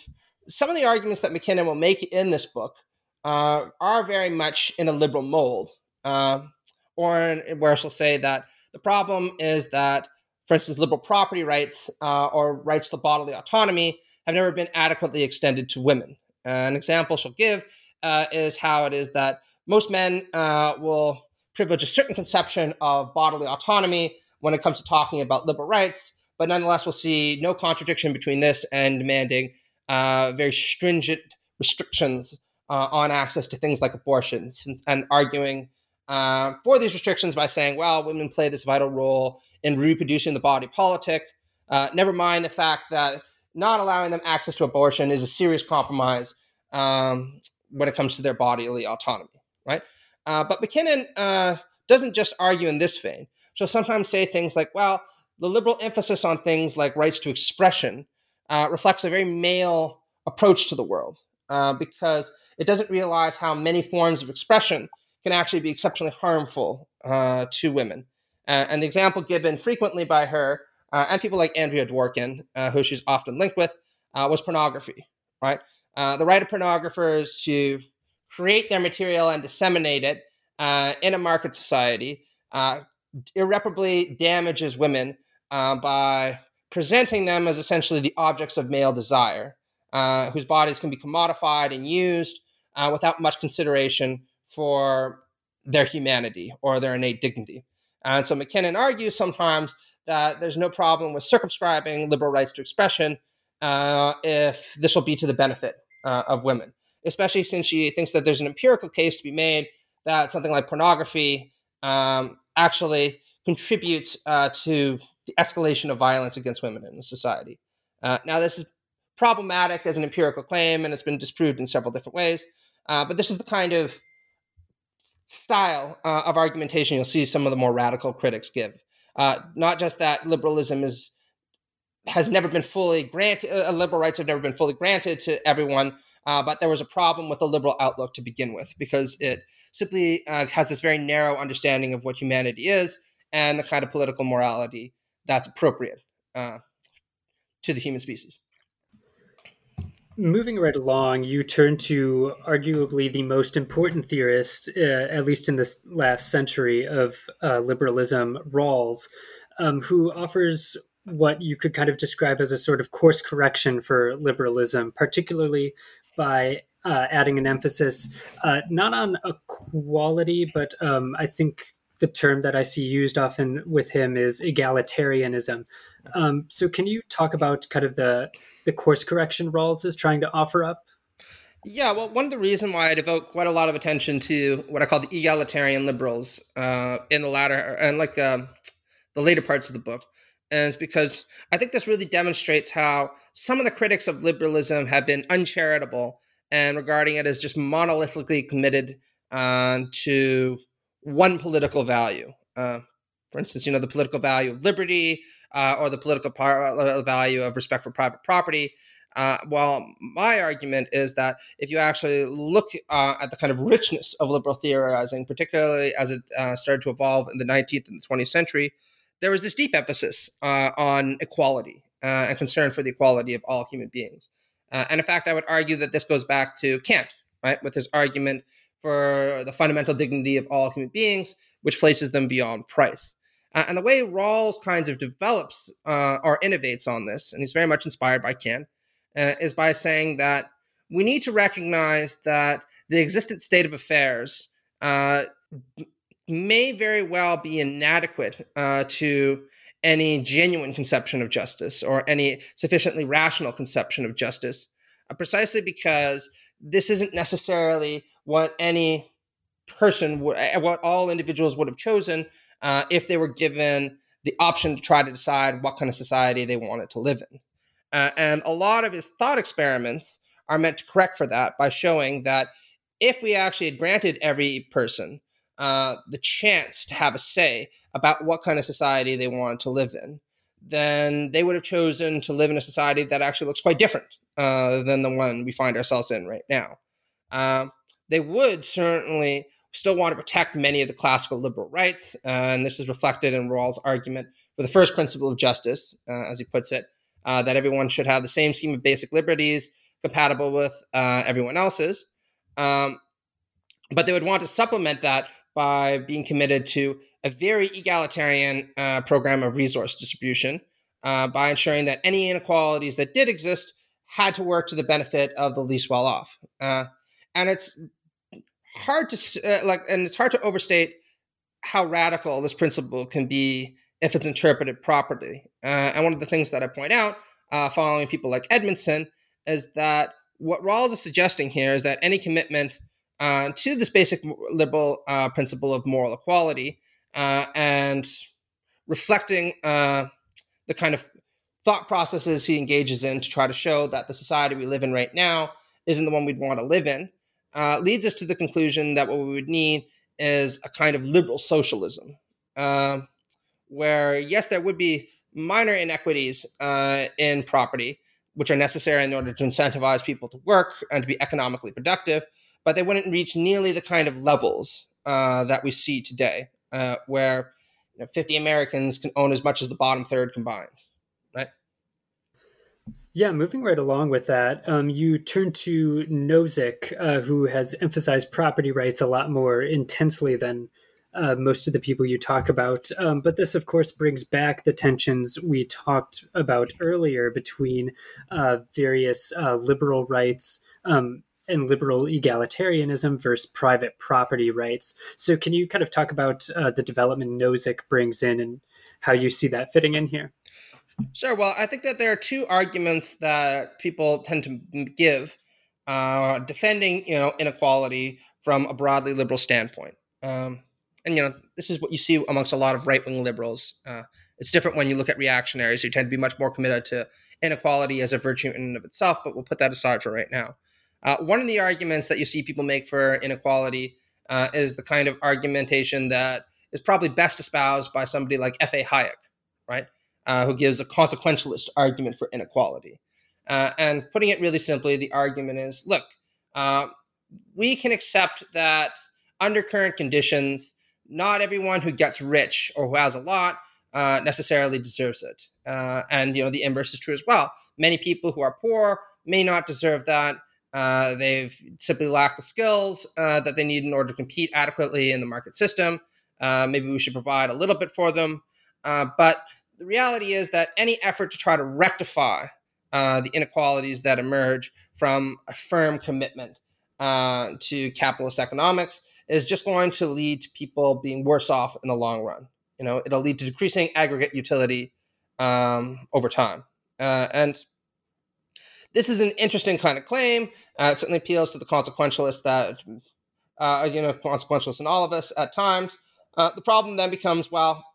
some of the arguments that MacKinnon will make in this book uh, are very much in a liberal mold, or in, where she'll say that the problem is that, for instance, liberal property rights uh, or rights to bodily autonomy have never been adequately extended to women. Uh, an example she'll give uh, is how it is that most men uh, will privilege a certain conception of bodily autonomy when it comes to talking about liberal rights, but nonetheless, we'll see no contradiction between this and demanding uh, very stringent restrictions uh, on access to things like abortion and arguing uh, for these restrictions by saying, well, women play this vital role in reproducing the body politic. Uh, never mind the fact that not allowing them access to abortion is a serious compromise um, when it comes to their bodily autonomy, right? Uh, but MacKinnon uh, doesn't just argue in this vein. She'll sometimes say things like, well, the liberal emphasis on things like rights to expression uh, reflects a very male approach to the world uh, because it doesn't realize how many forms of expression can actually be exceptionally harmful uh, to women. And the example given frequently by her uh, and people like Andrea Dworkin, uh, who she's often linked with, uh, was pornography, right? The right of pornographers to create their material and disseminate it in a market society irreparably damages women by presenting them as essentially the objects of male desire, whose bodies can be commodified and used without much consideration for their humanity or their innate dignity. And so MacKinnon argues sometimes that there's no problem with circumscribing liberal rights to expression uh, if this will be to the benefit uh, of women, especially since she thinks that there's an empirical case to be made that something like pornography um, actually contributes uh, to the escalation of violence against women in society. Uh, now, this is problematic as an empirical claim, and it's been disproved in several different ways. Uh, but this is the kind of style uh, of argumentation you'll see some of the more radical critics give. Uh, not just that liberalism is has never been fully granted, uh, liberal rights have never been fully granted to everyone, but there was a problem with the liberal outlook to begin with because it simply uh, has this very narrow understanding of what humanity is and the kind of political morality that's appropriate uh, to the human species. Moving right along, you turn to arguably the most important theorist, uh, at least in this last century of uh, liberalism, Rawls, um, who offers what you could kind of describe as a sort of course correction for liberalism, particularly by uh, adding an emphasis uh, not on equality, but um, I think the term that I see used often with him is egalitarianism. Um, so, can you talk about kind of the the course correction Rawls is trying to offer up? Yeah, well, one of the reasons why I devote quite a lot of attention to what I call the egalitarian liberals uh, in the latter and like um, the later parts of the book is because I think this really demonstrates how some of the critics of liberalism have been uncharitable and regarding it as just monolithically committed uh, to one political value. Uh, for instance, you know, the political value of liberty uh, or the political par- uh, value of respect for private property. Uh, well, my argument is that if you actually look uh, at the kind of richness of liberal theorizing, particularly as it uh, started to evolve in the 19th and the 20th century, there was this deep emphasis uh, on equality uh, and concern for the equality of all human beings. Uh, and in fact, I would argue that this goes back to Kant, right, with his argument for the fundamental dignity of all human beings, which places them beyond price. Uh, and the way Rawls kinds of develops uh, or innovates on this, and he's very much inspired by Kant, uh, is by saying that we need to recognize that the existent state of affairs uh, may very well be inadequate uh, to any genuine conception of justice or any sufficiently rational conception of justice, uh, precisely because this isn't necessarily what any person would, uh, what all individuals would have chosen uh, if they were given the option to try to decide what kind of society they wanted to live in. Uh, and a lot of his thought experiments are meant to correct for that by showing that if we actually had granted every person uh, the chance to have a say about what kind of society they wanted to live in, then they would have chosen to live in a society that actually looks quite different uh, than the one we find ourselves in right now. Uh, they would certainly still want to protect many of the classical liberal rights, and this is reflected in Rawls' argument for the first principle of justice, uh, as he puts it, uh, that everyone should have the same scheme of basic liberties compatible with everyone else's. Um, but they would want to supplement that by being committed to a very egalitarian uh, program of resource distribution uh, by ensuring that any inequalities that did exist had to work to the benefit of the least well off. Uh, and it's hard to uh, like, and it's hard to overstate how radical this principle can be if it's interpreted properly. Uh, and one of the things that I point out, uh, following people like Edmundson, is that what Rawls is suggesting here is that any commitment uh, to this basic liberal uh, principle of moral equality uh, and reflecting uh, the kind of thought processes he engages in to try to show that the society we live in right now isn't the one we'd want to live in, uh, leads us to the conclusion that what we would need is a kind of liberal socialism, um, where, yes, there would be minor inequities in property, which are necessary in order to incentivize people to work and to be economically productive but they wouldn't reach nearly the kind of levels uh, that we see today, uh, where you know, 50 Americans can own as much as the bottom third combined, right? Yeah, moving right along with that, um, you turn to Nozick, uh, who has emphasized property rights a lot more intensely than uh, most of the people you talk about. Um, but this, of course, brings back the tensions we talked about earlier between uh, various uh, liberal rights. Um, and liberal egalitarianism versus private property rights. So, can you kind of talk about uh, the development Nozick brings in and how you see that fitting in here? Sure. Well, I think that there are two arguments that people tend to give uh, defending, you know, inequality from a broadly liberal standpoint. Um, and you know, this is what you see amongst a lot of right-wing liberals. Uh, it's different when you look at reactionaries who tend to be much more committed to inequality as a virtue in and of itself. But we'll put that aside for right now. Uh, one of the arguments that you see people make for inequality uh, is the kind of argumentation that is probably best espoused by somebody like F.A. Hayek, right? Uh, who gives a consequentialist argument for inequality. Uh, and putting it really simply, the argument is look, uh, we can accept that under current conditions, not everyone who gets rich or who has a lot uh, necessarily deserves it. and you know the inverse is true as well. Many people who are poor may not deserve that, uh, they've simply lacked the skills uh, that they need in order to compete adequately in the market system. Uh, maybe we should provide a little bit for them. Uh, but the reality is that any effort to try to rectify uh, the inequalities that emerge from a firm commitment uh, to capitalist economics is just going to lead to people being worse off in the long run. You know, it'll lead to decreasing aggregate utility um, over time. and this is an interesting kind of claim. Uh, it certainly appeals to the consequentialist that, uh, you know, consequentialists in all of us at times. Uh, the problem then becomes, well,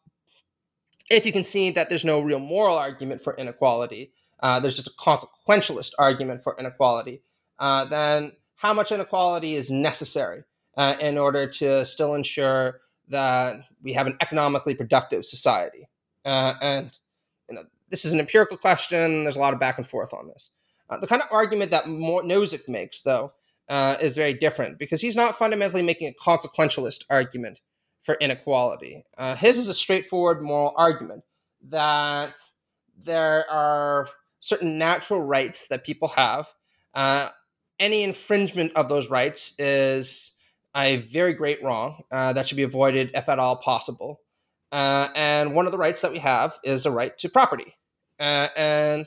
if you can see that there's no real moral argument for inequality, uh, there's just a consequentialist argument for inequality, uh, then how much inequality is necessary uh, in order to still ensure that we have an economically productive society? and you know, this is an empirical question. There's a lot of back and forth on this. Uh, the kind of argument that Nozick makes, though, uh, is very different because he's not fundamentally making a consequentialist argument for inequality. Uh, his is a straightforward moral argument that there are certain natural rights that people have. Uh, any infringement of those rights is a very great wrong uh, that should be avoided if at all possible. Uh, and one of the rights that we have is a right to property. And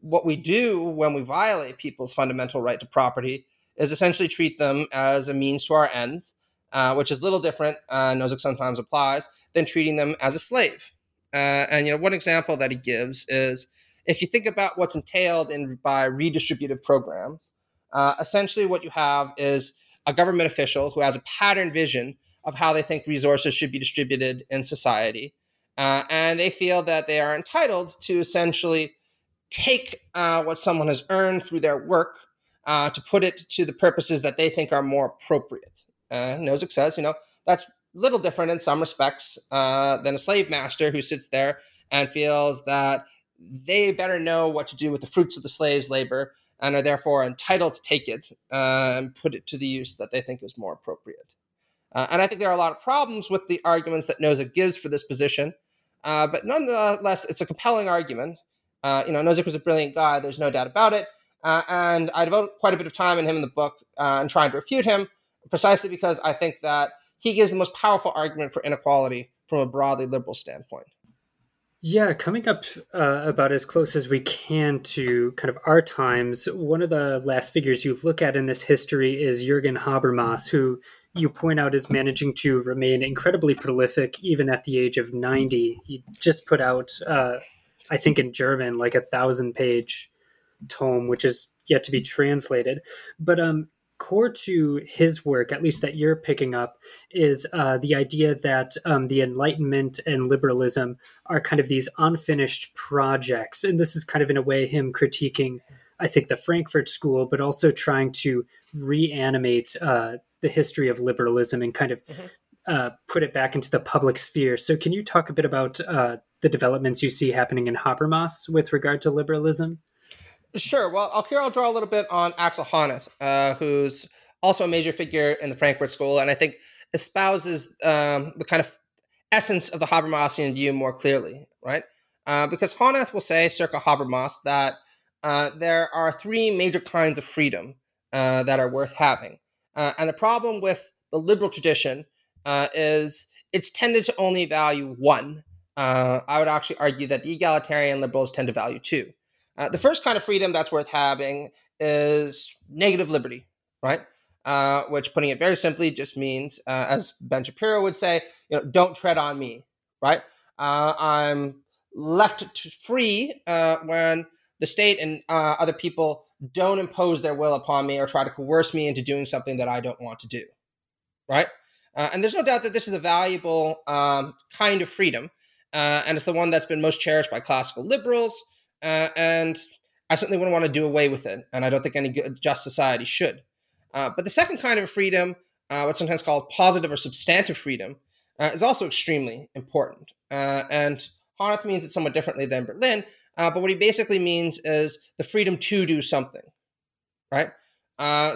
what we do when we violate people's fundamental right to property is essentially treat them as a means to our ends, uh, which is a little different, uh, Nozick sometimes applies, than treating them as a slave. Uh, and you know, one example that he gives is if you think about what's entailed in by redistributive programs, uh, essentially what you have is a government official who has a pattern vision of how they think resources should be distributed in society. Uh, and they feel that they are entitled to essentially take uh, what someone has earned through their work uh, to put it to the purposes that they think are more appropriate. Uh, Nozick says, you know, that's a little different in some respects uh, than a slave master who sits there and feels that they better know what to do with the fruits of the slave's labor and are therefore entitled to take it uh, and put it to the use that they think is more appropriate. Uh, and I think there are a lot of problems with the arguments that Nozick gives for this position, uh, but nonetheless, it's a compelling argument. Uh, you know, Nozick was a brilliant guy, there's no doubt about it. Uh, and I devote quite a bit of time in him in the book uh, and trying to refute him, precisely because I think that he gives the most powerful argument for inequality from a broadly liberal standpoint. Yeah, coming up uh, about as close as we can to kind of our times, one of the last figures you look at in this history is Jürgen Habermas, who you point out is managing to remain incredibly prolific even at the age of 90. He just put out, uh, I think in German, like a thousand page tome, which is yet to be translated. But um, core to his work, at least that you're picking up, is uh, the idea that um, the Enlightenment and liberalism are kind of these unfinished projects. And this is kind of, in a way, him critiquing, I think, the Frankfurt School, but also trying to reanimate uh, the history of liberalism and kind of mm-hmm. uh, put it back into the public sphere. So, can you talk a bit about uh, the developments you see happening in Habermas with regard to liberalism? Sure. Well, I'll here I'll draw a little bit on Axel Honneth, uh, who's also a major figure in the Frankfurt School, and I think espouses um, the kind of essence of the Habermasian view more clearly, right? Uh, because Honneth will say, circa Habermas, that uh, there are three major kinds of freedom uh, that are worth having. Uh, and the problem with the liberal tradition uh, is it's tended to only value one. I would actually argue that the egalitarian liberals tend to value two. Uh, the first kind of freedom that's worth having is negative liberty, right? Uh, which, putting it very simply, just means, uh, as Ben Shapiro would say, you know, don't tread on me, right? Uh, I'm left free uh, when the state and uh, other people don't impose their will upon me or try to coerce me into doing something that I don't want to do, right? and there's no doubt that this is a valuable um, kind of freedom, and it's the one that's been most cherished by classical liberals uh, and I certainly wouldn't want to do away with it, and I don't think any good, just society should. Uh, but the second kind of freedom, uh, what's sometimes called positive or substantive freedom, uh, is also extremely important. Uh, and Honneth means it somewhat differently than Berlin, uh, but what he basically means is the freedom to do something, right?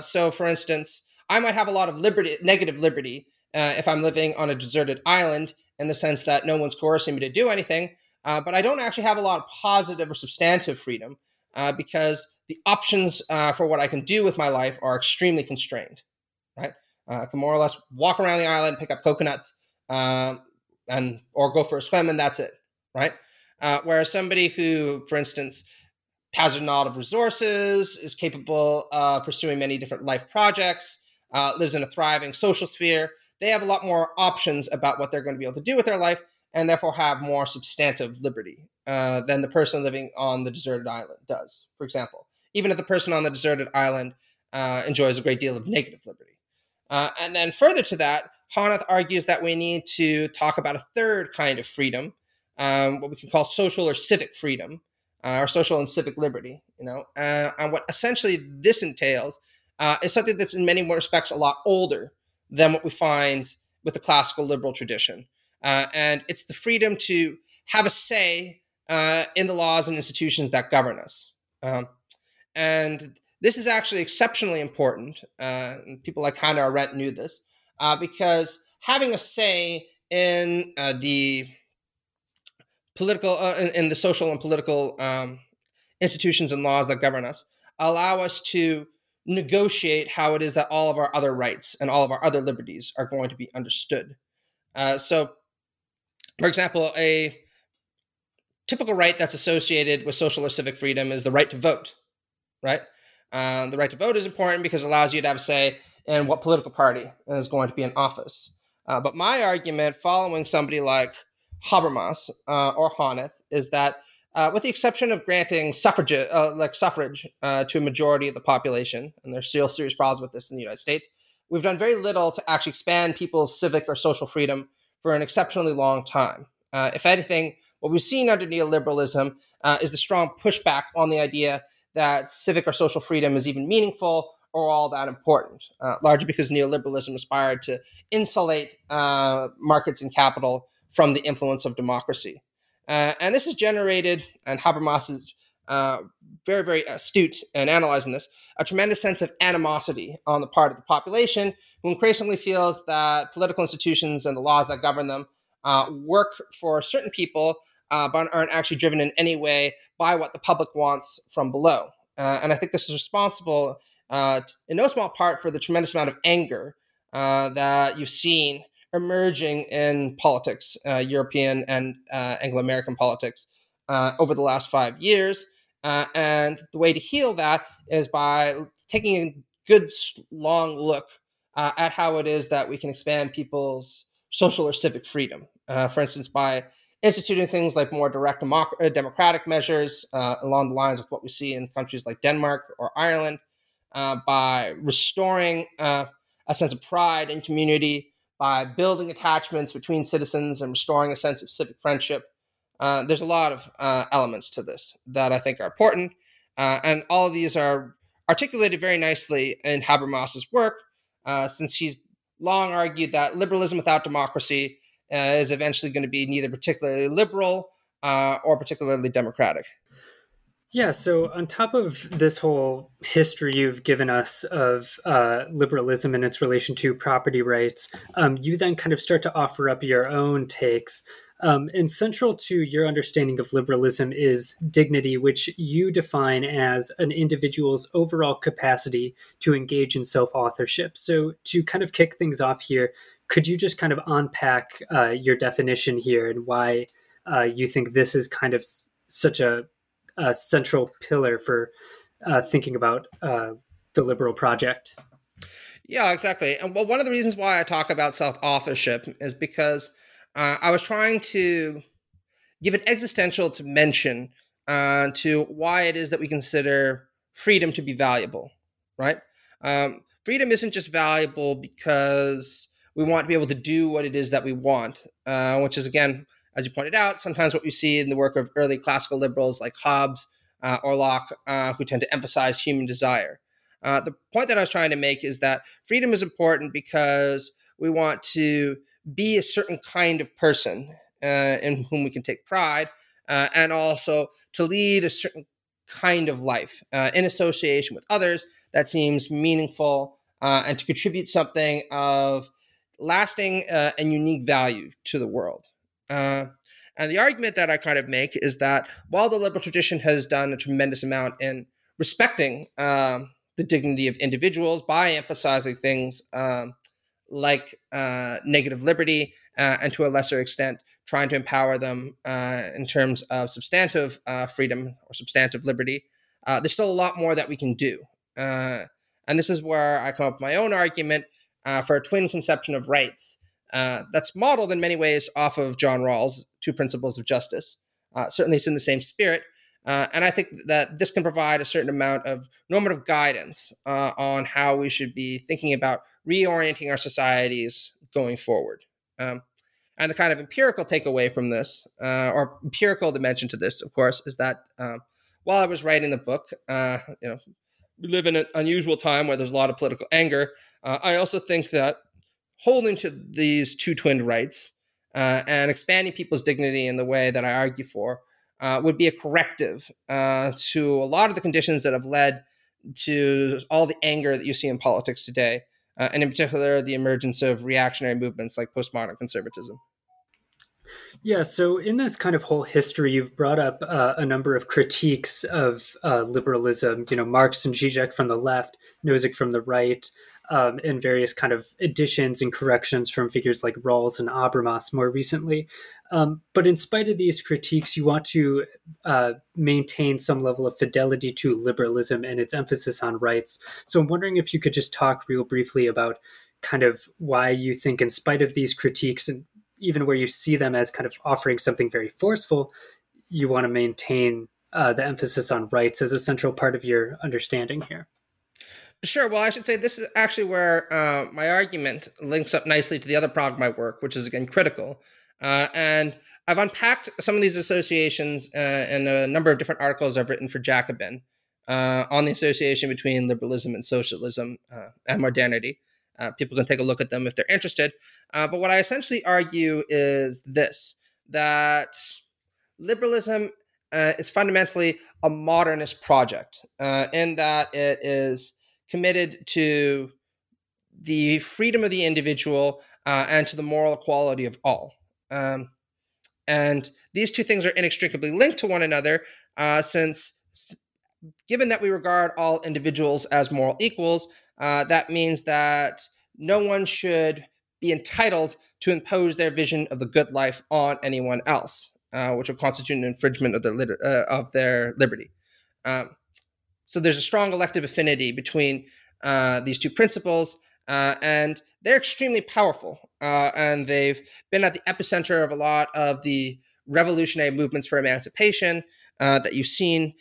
so, for instance, I might have a lot of liberty, negative liberty, if I'm living on a deserted island, in the sense that no one's coercing me to do anything. Uh, but I don't actually have a lot of positive or substantive freedom uh, because the options uh, for what I can do with my life are extremely constrained. Right? Uh, I can more or less walk around the island, pick up coconuts, um, and or go for a swim, and that's it. Right? Uh, whereas somebody who, for instance, has a lot of resources, is capable of pursuing many different life projects, uh, lives in a thriving social sphere, they have a lot more options about what they're going to be able to do with their life and therefore have more substantive liberty uh, than the person living on the deserted island does, for example. Even if the person on the deserted island uh, enjoys a great deal of negative liberty. Uh, and then further to that, Honneth argues that we need to talk about a third kind of freedom, um, what we can call social or civic freedom, uh, or social and civic liberty. You know, uh, and what essentially this entails uh, is something that's in many respects a lot older than what we find with the classical liberal tradition. Uh, and it's the freedom to have a say uh, in the laws and institutions that govern us. Um, and this is actually exceptionally important. Uh, people like Hannah Arendt knew this uh, because having a say in uh, the political uh, in, in, the social and political um, institutions and laws that govern us allow us to negotiate how it is that all of our other rights and all of our other liberties are going to be understood. Uh, so, for example, a typical right that's associated with social or civic freedom is the right to vote, right? Uh, the right to vote is important because it allows you to have a say in what political party is going to be in office. Uh, but my argument, following somebody like Habermas uh, or Honneth, is that uh, with the exception of granting suffrage, uh, like suffrage, uh, to a majority of the population, and there's still serious problems with this in the United States, we've done very little to actually expand people's civic or social freedom for an exceptionally long time. Uh, if anything, what we've seen under neoliberalism uh, is the strong pushback on the idea that civic or social freedom is even meaningful or all that important, uh, largely because neoliberalism aspired to insulate markets and capital from the influence of democracy. Uh, and this is generated, and Habermas is uh, very, very astute in analyzing this, a tremendous sense of animosity on the part of the population who increasingly feels that political institutions and the laws that govern them uh, work for certain people, uh, but aren't actually driven in any way by what the public wants from below. Uh, and I think this is responsible uh, in no small part for the tremendous amount of anger that you've seen emerging in politics, uh, European and uh, Anglo American politics, uh, over the last five years. Uh, and the way to heal that is by taking a good, long look uh, at how it is that we can expand people's social or civic freedom. Uh, for instance, by instituting things like more direct democ- democratic measures along the lines of what we see in countries like Denmark or Ireland, by restoring a sense of pride and community by building attachments between citizens and restoring a sense of civic friendship. Uh, there's a lot of uh, elements to this that I think are important. Uh, and all of these are articulated very nicely in Habermas's work, uh, since he's long argued that liberalism without democracy uh, is eventually going to be neither particularly liberal uh, or particularly democratic. Yeah, so on top of this whole history you've given us of uh, liberalism and its relation to property rights, um, you then kind of start to offer up your own takes. Um, and central to your understanding of liberalism is dignity, which you define as an individual's overall capacity to engage in self authorship. So, to kind of kick things off here, could you just kind of unpack uh, your definition here and why uh, you think this is kind of s- such a a central pillar for uh, thinking about uh, the liberal project. Yeah, exactly. And well, one of the reasons why I talk about self authorship is because uh, I was trying to give an existential dimension uh, to why it is that we consider freedom to be valuable, right? Um, freedom isn't just valuable because we want to be able to do what it is that we want, uh, which is again as you pointed out, sometimes what we see in the work of early classical liberals like Hobbes uh, or Locke, uh, who tend to emphasize human desire. Uh, the point that I was trying to make is that freedom is important because we want to be a certain kind of person uh, in whom we can take pride, uh, and also to lead a certain kind of life uh, in association with others that seems meaningful and to contribute something of lasting and unique value to the world. Uh, and the argument that I kind of make is that while the liberal tradition has done a tremendous amount in respecting um, the dignity of individuals by emphasizing things um, like uh, negative liberty uh, and to a lesser extent trying to empower them uh, in terms of substantive uh, freedom or substantive liberty, uh, there's still a lot more that we can do. and this is where I come up with my own argument for a twin conception of rights uh, that's modeled in many ways off of John Rawls' Two Principles of Justice. Uh, certainly, it's in the same spirit. Uh, and I think that this can provide a certain amount of normative guidance uh, on how we should be thinking about reorienting our societies going forward. Um, and the kind of empirical takeaway from this, uh, or empirical dimension to this, of course, is that um, while I was writing the book, uh, you know, we live in an unusual time where there's a lot of political anger. I also think that holding to these two twinned rights uh, and expanding people's dignity in the way that I argue for uh, would be a corrective uh, to a lot of the conditions that have led to all the anger that you see in politics today, uh, and in particular, the emergence of reactionary movements like postmodern conservatism. Yeah, so in this kind of whole history, you've brought up uh, a number of critiques of uh, liberalism. You know, Marx and Zizek from the left, Nozick from the right, um, and various kind of additions and corrections from figures like Rawls and Habermas more recently. Um, but in spite of these critiques, you want to uh, maintain some level of fidelity to liberalism and its emphasis on rights. So I'm wondering if you could just talk real briefly about kind of why you think, in spite of these critiques, and even where you see them as kind of offering something very forceful, you want to maintain uh, the emphasis on rights as a central part of your understanding here. Sure. Well, I should say this is actually where uh, my argument links up nicely to the other part of my work, which is again critical. Uh, and I've unpacked some of these associations uh, in a number of different articles I've written for Jacobin uh, on the association between liberalism and socialism uh, and modernity. Uh, people can take a look at them if they're interested. but what I essentially argue is this that liberalism is fundamentally a modernist project in that it is committed to the freedom of the individual uh, and to the moral equality of all. Um, and these two things are inextricably linked to one another, uh, since given that we regard all individuals as moral equals, uh, that means that no one should be entitled to impose their vision of the good life on anyone else, uh, which would constitute an infringement of their, uh, of their liberty. Um, so there's a strong elective affinity between uh, these two principles, uh, and they're extremely powerful. Uh, and they've been at the epicenter of a lot of the revolutionary movements for emancipation uh, that you've seen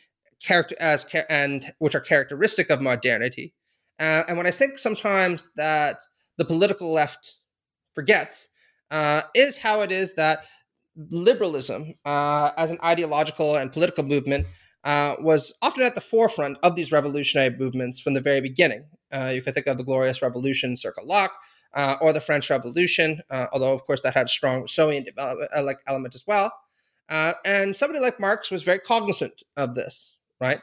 character as and which are characteristic of modernity. Uh, and what I think sometimes that the political left forgets uh, is how it is that liberalism, as an ideological and political movement, uh, was often at the forefront of these revolutionary movements from the very beginning. Uh, you can think of the Glorious Revolution, circa Locke, uh, or the French Revolution, uh, although of course that had strong Rousseauian uh, like element as well. And somebody like Marx was very cognizant of this, right?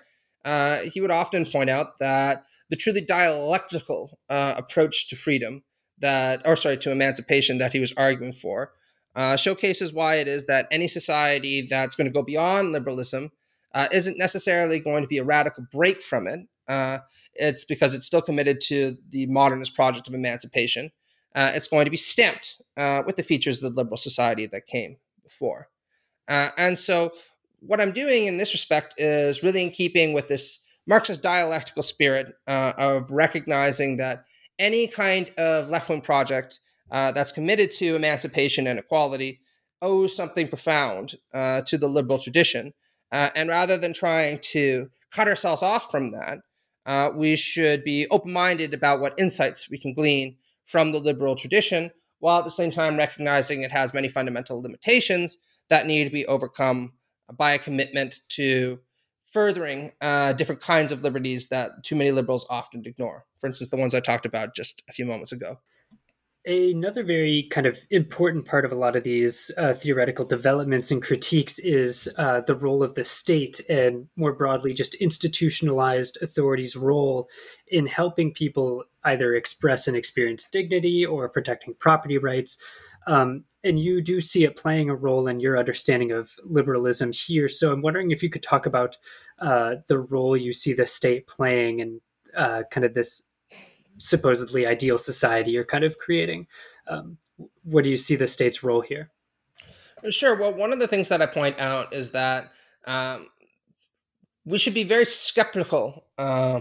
he would often point out that the truly dialectical approach to freedom that, or sorry, to emancipation that he was arguing for, showcases why it is that any society that's going to go beyond liberalism uh, isn't necessarily going to be a radical break from it. Uh, it's because it's still committed to the modernist project of emancipation. Uh, it's going to be stamped uh, with the features of the liberal society that came before. Uh, and so, what I'm doing in this respect is really in keeping with this Marxist dialectical spirit uh, of recognizing that any kind of left wing project that's committed to emancipation and equality owes something profound to the liberal tradition. Uh, and rather than trying to cut ourselves off from that, uh, we should be open minded about what insights we can glean from the liberal tradition, while at the same time recognizing it has many fundamental limitations that need to be overcome by a commitment to furthering uh, different kinds of liberties that too many liberals often ignore. For instance, the ones I talked about just a few moments ago. Another very kind of important part of a lot of these uh, theoretical developments and critiques is uh, the role of the state and more broadly just institutionalized authority's role in helping people either express and experience dignity or protecting property rights. Um, and you do see it playing a role in your understanding of liberalism here. So I'm wondering if you could talk about uh, the role you see the state playing and uh, kind of this supposedly ideal society you're kind of creating. Um, what do you see the state's role here? Sure. Well, one of the things that I point out is that um, we should be very skeptical uh,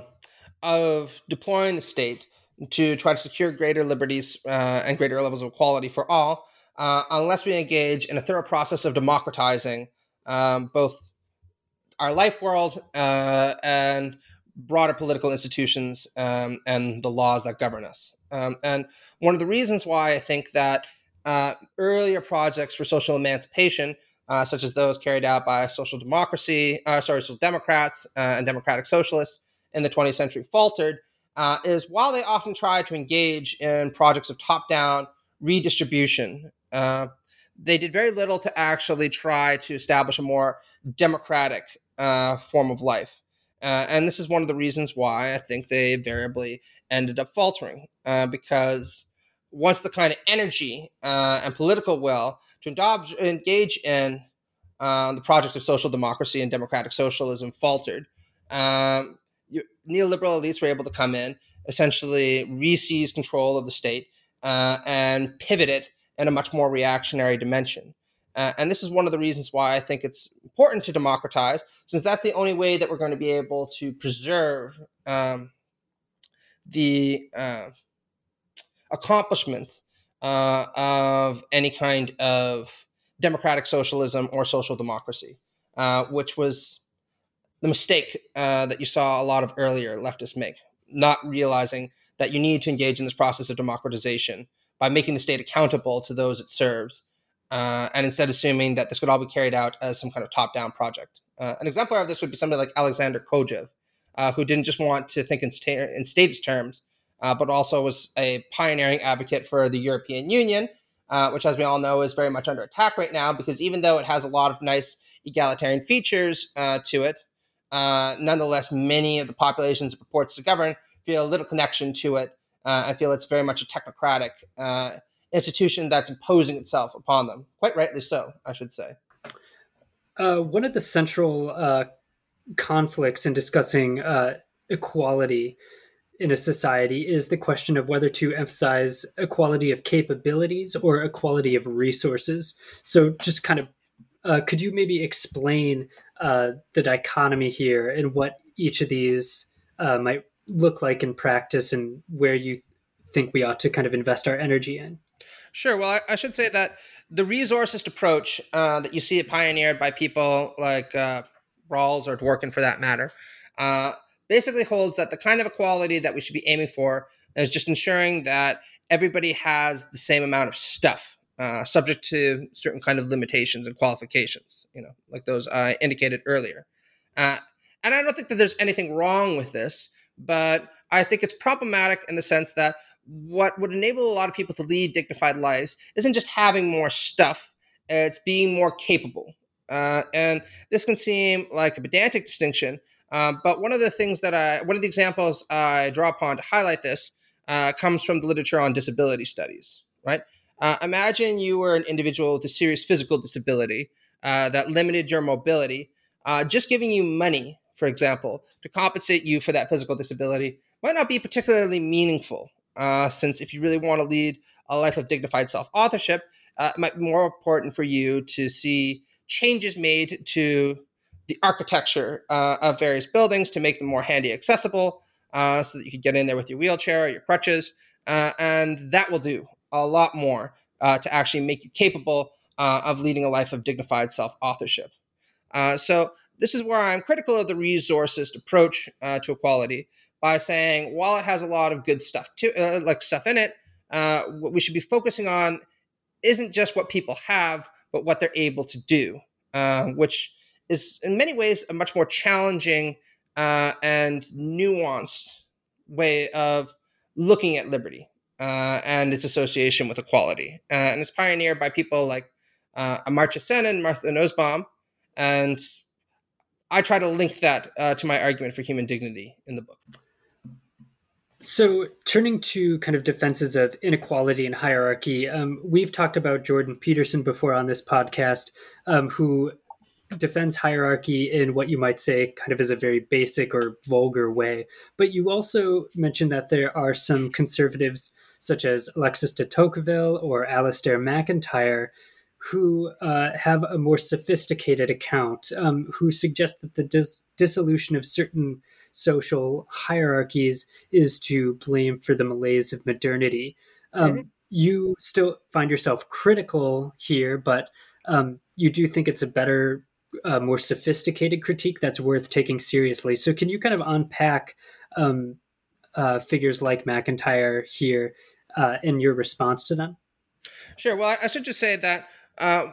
of deploying the state to try to secure greater liberties uh, and greater levels of equality for all, uh, unless we engage in a thorough process of democratizing um, both our life world uh, and broader political institutions um, and the laws that govern us. Um, and one of the reasons why I think that uh, earlier projects for social emancipation, uh, such as those carried out by social democracy, uh, sorry, social democrats uh, and democratic socialists in the 20th century, faltered, uh, is while they often tried to engage in projects of top-down redistribution, uh, they did very little to actually try to establish a more democratic form of life. Uh, and this is one of the reasons why I think they variably ended up faltering uh, because once the kind of energy uh, and political will to indulge, engage in um, the project of social democracy and democratic socialism faltered, um, you, neoliberal elites were able to come in, essentially re-seize control of the state, uh, and pivot it in a much more reactionary dimension. Uh, and this is one of the reasons why I think it's important to democratize, since that's the only way that we're going to be able to preserve um, the uh, accomplishments uh, of any kind of democratic socialism or social democracy, uh, which was the mistake uh, that you saw a lot of earlier leftists make, not realizing that you need to engage in this process of democratization by making the state accountable to those it serves, uh, and instead assuming that this could all be carried out as some kind of top-down project. Uh, an exemplar of this would be somebody like Alexander Kojève, uh, who didn't just want to think in, sta- in statist terms, uh, but also was a pioneering advocate for the European Union, uh, which, as we all know, is very much under attack right now because even though it has a lot of nice egalitarian features uh, to it, nonetheless, many of the populations it purports to govern feel a little connection to it uh, and feel it's very much a technocratic institution that's imposing itself upon them. Quite rightly so, I should say. one of the central conflicts in discussing equality in a society is the question of whether to emphasize equality of capabilities or equality of resources. So, just kind of, uh, could you maybe explain uh, the dichotomy here and what each of these uh, might look like in practice and where you think we ought to kind of invest our energy in? Sure. Well, I, I should say that the resourcist approach uh, that you see pioneered by people like uh, Rawls or Dworkin, for that matter, uh, basically holds that the kind of equality that we should be aiming for is just ensuring that everybody has the same amount of stuff, uh, subject to certain kind of limitations and qualifications, you know, like those I indicated earlier. Uh, and I don't think that there's anything wrong with this, but I think it's problematic in the sense that what would enable a lot of people to lead dignified lives isn't just having more stuff, it's being more capable. Uh, and this can seem like a pedantic distinction, um, but one of the things that I, one of the examples I draw upon to highlight this uh, comes from the literature on disability studies, right? Uh, imagine you were an individual with a serious physical disability uh, that limited your mobility. Uh, just giving you money, for example, to compensate you for that physical disability might not be particularly meaningful, uh, since if you really want to lead a life of dignified self authorship, uh, it might be more important for you to see changes made to the architecture uh, of various buildings to make them more handy accessible uh, so that you could get in there with your wheelchair or your crutches. Uh, and that will do a lot more uh, to actually make you capable of leading a life of dignified self authorship. So, this is where I'm critical of the resourcist approach to equality by saying while it has a lot of good stuff to like stuff in it, what we should be focusing on isn't just what people have, but what they're able to do, which is in many ways a much more challenging uh, and nuanced way of looking at liberty uh, and its association with equality. Uh, and it's pioneered by people like uh, Amartya Sen and Martha Nussbaum. And I try to link that uh, to my argument for human dignity in the book. So, turning to kind of defenses of inequality and hierarchy, um, we've talked about Jordan Peterson before on this podcast, um, who defends hierarchy in what you might say kind of as a very basic or vulgar way. But you also mentioned that there are some conservatives, such as Alexis de Tocqueville or Alasdair MacIntyre, who uh, have a more sophisticated account, um, who suggest that the dis- dissolution of certain social hierarchies is to blame for the malaise of modernity. Um, mm-hmm. You still find yourself critical here, but um, you do think it's a better a more sophisticated critique that's worth taking seriously. So, can you kind of unpack um, uh, figures like MacIntyre here uh, in your response to them? Sure. Well, I should just say that uh,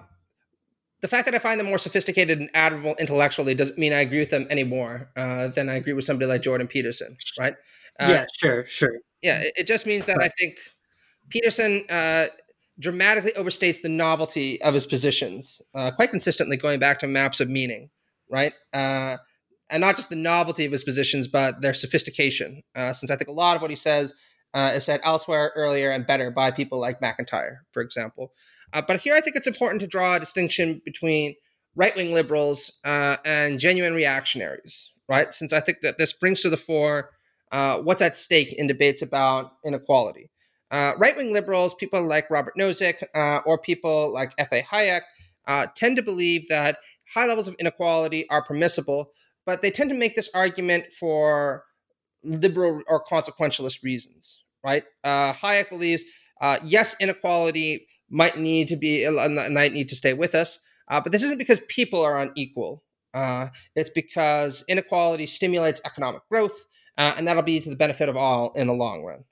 the fact that I find them more sophisticated and admirable intellectually doesn't mean I agree with them any more uh, than I agree with somebody like Jordan Peterson, right? Uh, yeah, sure, sure. Yeah, it, it just means that right. I think Peterson uh, dramatically overstates the novelty of his positions, uh, quite consistently going back to maps of meaning, right? Uh, and not just the novelty of his positions, but their sophistication. Uh, since I think a lot of what he says uh, is said elsewhere, earlier, and better by people like MacIntyre, for example. Uh, but here I think it's important to draw a distinction between right wing liberals uh, and genuine reactionaries, right? Since I think that this brings to the fore uh, what's at stake in debates about inequality. Uh, right wing liberals, people like Robert Nozick uh, or people like F.A. Hayek, uh, tend to believe that high levels of inequality are permissible, but they tend to make this argument for liberal or consequentialist reasons, right? Hayek believes, yes, inequality might need to be might need to stay with us, uh, but this isn't because people are unequal. Uh, it's because inequality stimulates economic growth, uh, and that'll be to the benefit of all in the long run,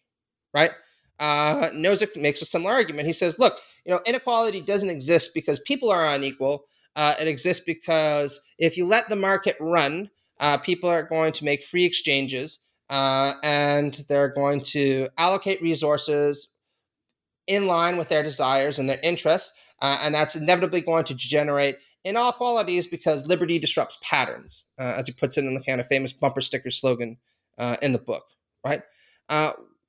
right? Uh, Nozick makes a similar argument. He says, look, you know, inequality doesn't exist because people are unequal. Uh, it exists because if you let the market run, uh, people are going to make free exchanges uh, and they're going to allocate resources in line with their desires and their interests. Uh, and that's inevitably going to generate inequalities because liberty disrupts patterns, uh, as he puts it in the kind of famous bumper sticker slogan uh, in the book, right?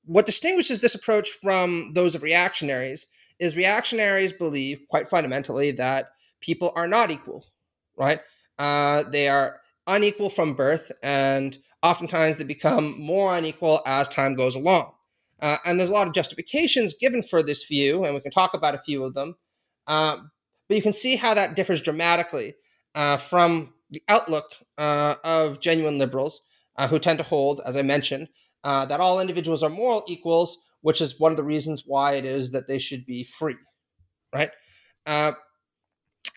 what distinguishes this approach from those of reactionaries is reactionaries believe quite fundamentally that people are not equal, right? Uh, they are unequal from birth, and oftentimes they become more unequal as time goes along. Uh, and there's a lot of justifications given for this view, and we can talk about a few of them. Um, but you can see how that differs dramatically uh, from the outlook uh, of genuine liberals, uh, who tend to hold, as I mentioned, uh, that all individuals are moral equals, which is one of the reasons why it is that they should be free, right? Uh,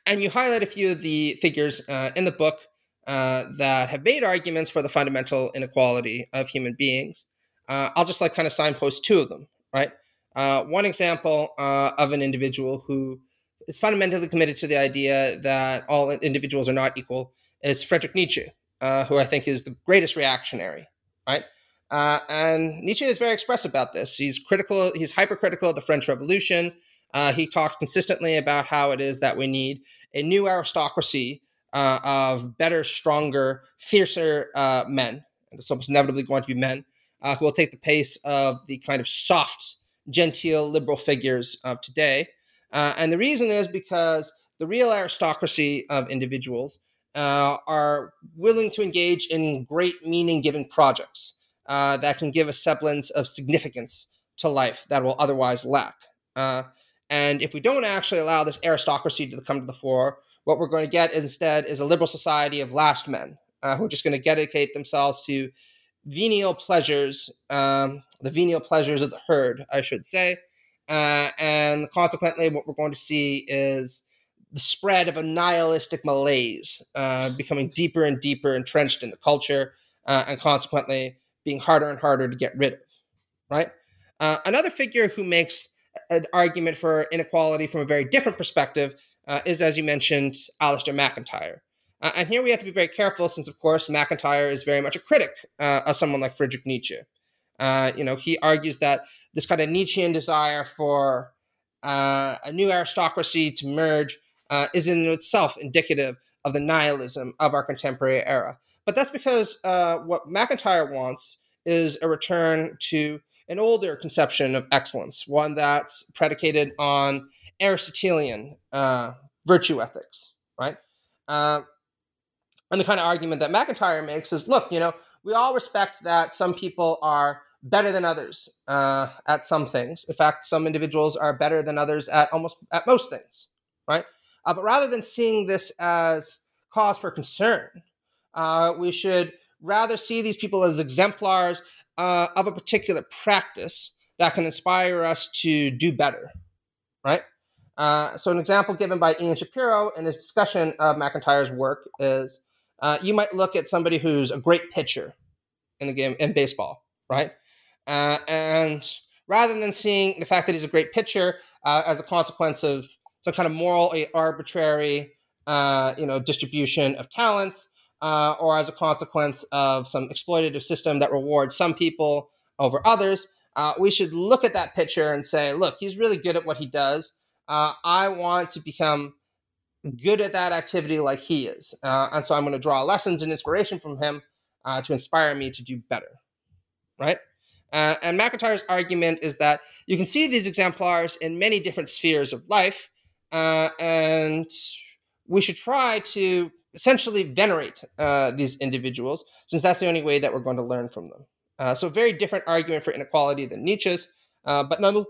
and you highlight a few of the figures uh, in the book uh, that have made arguments for the fundamental inequality of human beings. Uh, I'll just like kind of signpost two of them, right? Uh, one example of an individual who is fundamentally committed to the idea that all individuals are not equal is Friedrich Nietzsche, who I think is the greatest reactionary, right? Uh, and Nietzsche is very expressive about this. He's critical, he's hypercritical of the French Revolution. Uh, he talks consistently about how it is that we need a new aristocracy uh, of better, stronger, fiercer uh, men. And it's almost inevitably going to be men uh, who will take the pace of the kind of soft, genteel, liberal figures of today. Uh, and the reason is because the real aristocracy of individuals are willing to engage in great meaning giving projects uh, that can give a semblance of significance to life that will otherwise lack. Uh, and if we don't actually allow this aristocracy to come to the fore, what we're going to get instead is a liberal society of last men uh, who are just going to dedicate themselves to venial pleasures, um, the venial pleasures of the herd, I should say. Uh, and consequently, what we're going to see is the spread of a nihilistic malaise uh, becoming deeper and deeper entrenched in the culture, uh, and consequently, being harder and harder to get rid of, right? Uh, another figure who makes an argument for inequality from a very different perspective uh, is, as you mentioned, Alasdair MacIntyre. Uh, and here we have to be very careful since, of course, MacIntyre is very much a critic uh, of someone like Friedrich Nietzsche. Uh, you know, he argues that this kind of Nietzschean desire for uh, a new aristocracy to merge is in itself indicative of the nihilism of our contemporary era. But that's because uh, what MacIntyre wants is a return to an older conception of excellence, one that's predicated on Aristotelian uh, virtue ethics, right? And the kind of argument that MacIntyre makes is look, you know, we all respect that some people are better than others uh, at some things. In fact, some individuals are better than others at almost at most things, right? Uh, but rather than seeing this as cause for concern, uh, we should rather see these people as exemplars uh, of a particular practice that can inspire us to do better, right? Uh, so, an example given by Ian Shapiro in his discussion of MacIntyre's work is uh, you might look at somebody who's a great pitcher in the game in baseball, right? Uh, and rather than seeing the fact that he's a great pitcher uh, as a consequence of some kind of moral arbitrary, you know, distribution of talents, uh, or as a consequence of some exploitative system that rewards some people over others, uh, we should look at that pitcher and say, look, he's really good at what he does. Uh, I want to become good at that activity like he is. Uh, and so I'm going to draw lessons and inspiration from him uh, to inspire me to do better. Right? Uh, and MacIntyre's argument is that you can see these exemplars in many different spheres of life, uh, and we should try to essentially venerate uh, these individuals, since that's the only way that we're going to learn from them. Uh, so, very different argument for inequality than Nietzsche's, but none,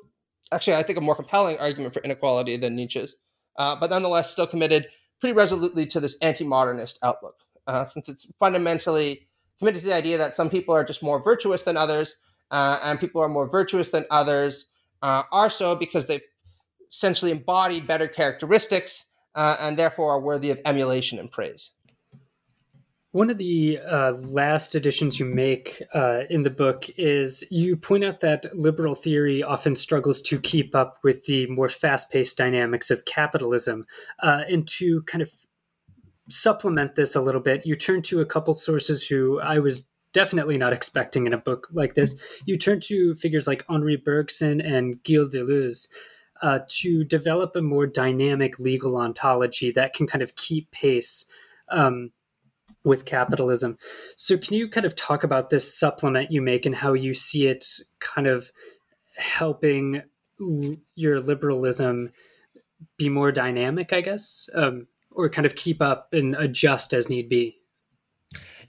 actually, I think a more compelling argument for inequality than Nietzsche's, uh, but nonetheless, still committed pretty resolutely to this anti-modernist outlook, uh, since it's fundamentally committed to the idea that some people are just more virtuous than others, uh, and people are more virtuous than others are so because they essentially embody better characteristics uh, and therefore are worthy of emulation and praise. One of the uh, last additions you make uh, in the book is you point out that liberal theory often struggles to keep up with the more fast paced dynamics of capitalism. Uh, and to kind of supplement this a little bit, you turn to a couple sources who I was definitely not expecting in a book like this. You turn to figures like Henri Bergson and Gilles Deleuze uh, to develop a more dynamic legal ontology that can kind of keep pace um, with capitalism. So, can you kind of talk about this supplement you make and how you see it kind of helping l- your liberalism be more dynamic, I guess, um, or kind of keep up and adjust as need be?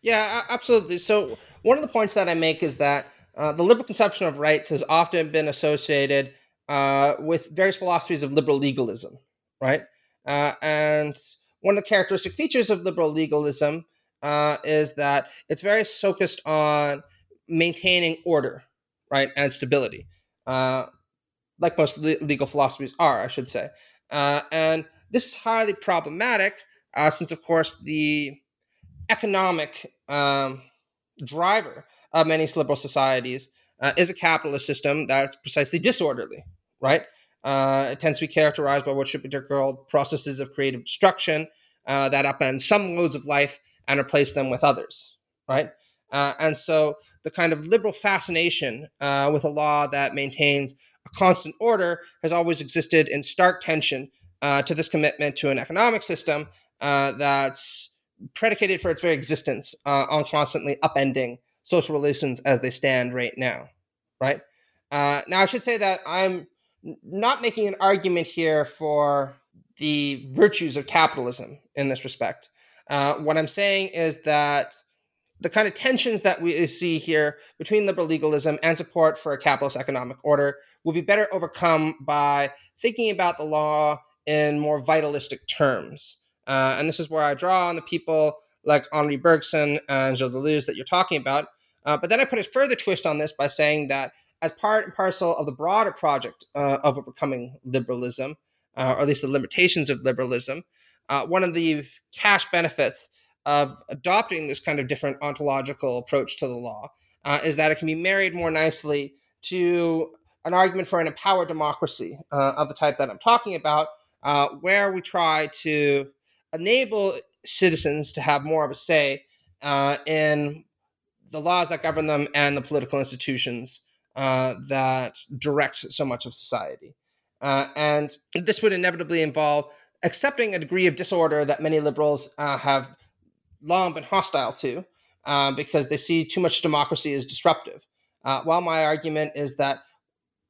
Yeah, absolutely. So, one of the points that I make is that uh, the liberal conception of rights has often been associated uh, with various philosophies of liberal legalism, right? Uh, and one of the characteristic features of liberal legalism uh, is that it's very focused on maintaining order, right, and stability, uh, like most le- legal philosophies are, I should say. Uh, and this is highly problematic, uh, since, of course, the economic um, driver of many liberal societies is a capitalist system that's precisely disorderly, right? Uh, it tends to be characterized by what should be called processes of creative destruction uh, that upend some modes of life and replace them with others, right? Uh, and so the kind of liberal fascination uh, with a law that maintains a constant order has always existed in stark tension uh, to this commitment to an economic system uh, that's predicated for its very existence on constantly upending social relations as they stand right now, right? now, I should say that I'm not making an argument here for the virtues of capitalism in this respect. Uh, what I'm saying is that the kind of tensions that we see here between liberal legalism and support for a capitalist economic order will be better overcome by thinking about the law in more vitalistic terms. Uh, and this is where I draw on the people like Henri Bergson and Gilles Deleuze that you're talking about. Uh, but then I put a further twist on this by saying that as part and parcel of the broader project uh, of overcoming liberalism, uh, or at least the limitations of liberalism, uh, one of the cash benefits of adopting this kind of different ontological approach to the law uh, is that it can be married more nicely to an argument for an empowered democracy uh, of the type that I'm talking about, uh, where we try to enable citizens to have more of a say in the laws that govern them and the political institutions uh, that direct so much of society. Uh, and this would inevitably involve accepting a degree of disorder that many liberals uh, have long been hostile to um, because they see too much democracy as disruptive. Uh, while my argument is that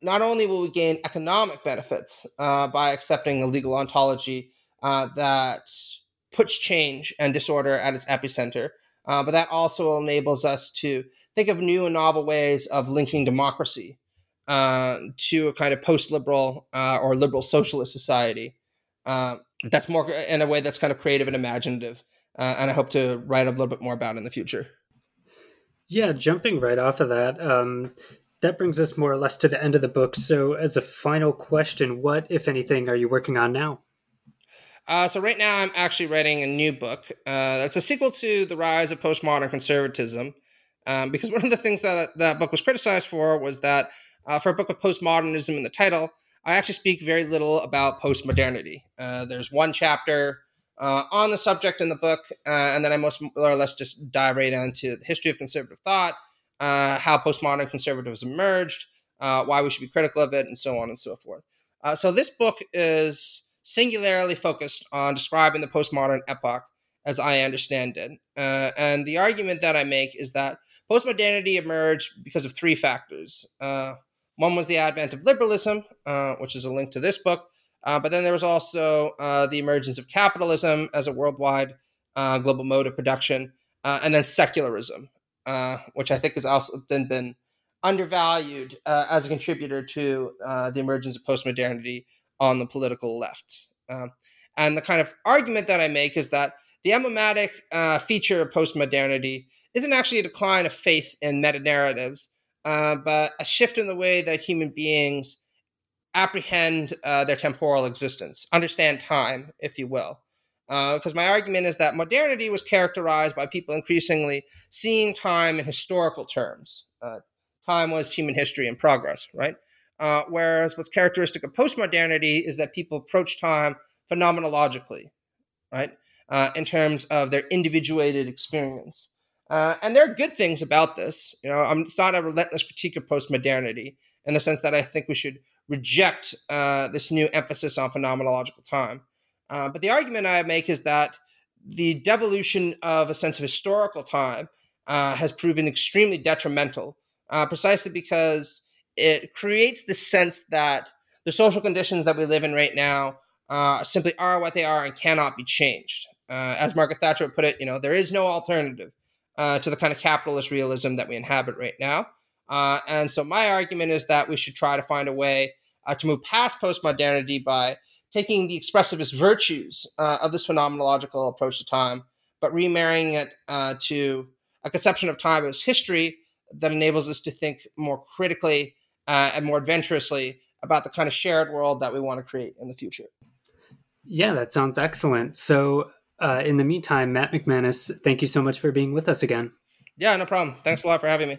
not only will we gain economic benefits uh, by accepting a legal ontology that puts change and disorder at its epicenter, but that also enables us to think of new and novel ways of linking democracy uh, to a kind of post-liberal uh, or liberal socialist society. Uh, that's more in a way that's kind of creative and imaginative, uh, and I hope to write a little bit more about in the future. Yeah, jumping right off of that, um, that brings us more or less to the end of the book. So, as a final question, what, if anything, are you working on now? Uh, so right now, I'm actually writing a new book. Uh, that's a sequel to the rise of postmodern conservatism. Um, because one of the things that that book was criticized for was that uh, for a book with postmodernism in the title, I actually speak very little about postmodernity. Uh, there's one chapter uh, on the subject in the book, uh, and then I most more or less just dive right into the history of conservative thought, uh, how postmodern conservatives emerged, uh, why we should be critical of it, and so on and so forth. so this book is singularly focused on describing the postmodern epoch as I understand it. and the argument that I make is that postmodernity emerged because of three factors. One was the advent of liberalism, uh, which is a link to this book, uh, but then there was also uh, the emergence of capitalism as a worldwide uh, global mode of production, uh, and then secularism, which I think has also then been undervalued as a contributor to the emergence of postmodernity on the political left. Um, and the kind of argument that I make is that the emblematic feature of postmodernity isn't actually a decline of faith in meta narratives, uh, but a shift in the way that human beings apprehend uh, their temporal existence, understand time, if you will. Because uh, my argument is that modernity was characterized by people increasingly seeing time in historical terms. Uh, time was human history and progress, right? Uh, whereas what's characteristic of postmodernity is that people approach time phenomenologically, right? In terms of their individuated experience. Uh, and there are good things about this. You know, I'm, it's not a relentless critique of postmodernity in the sense that I think we should reject uh, this new emphasis on phenomenological time. Uh, but the argument I make is that the devolution of a sense of historical time uh, has proven extremely detrimental, uh, precisely because it creates the sense that the social conditions that we live in right now uh, simply are what they are and cannot be changed. as Margaret Thatcher put it, you know, there is no alternative uh, to the kind of capitalist realism that we inhabit right now. Uh, and so my argument is that we should try to find a way uh, to move past postmodernity by taking the expressivist virtues uh, of this phenomenological approach to time, but remarrying it uh, to a conception of time as history that enables us to think more critically uh, and more adventurously about the kind of shared world that we want to create in the future. Yeah, that sounds excellent. So, uh, in the meantime, Matt McManus, thank you so much for being with us again. Yeah, no problem. Thanks a lot for having me.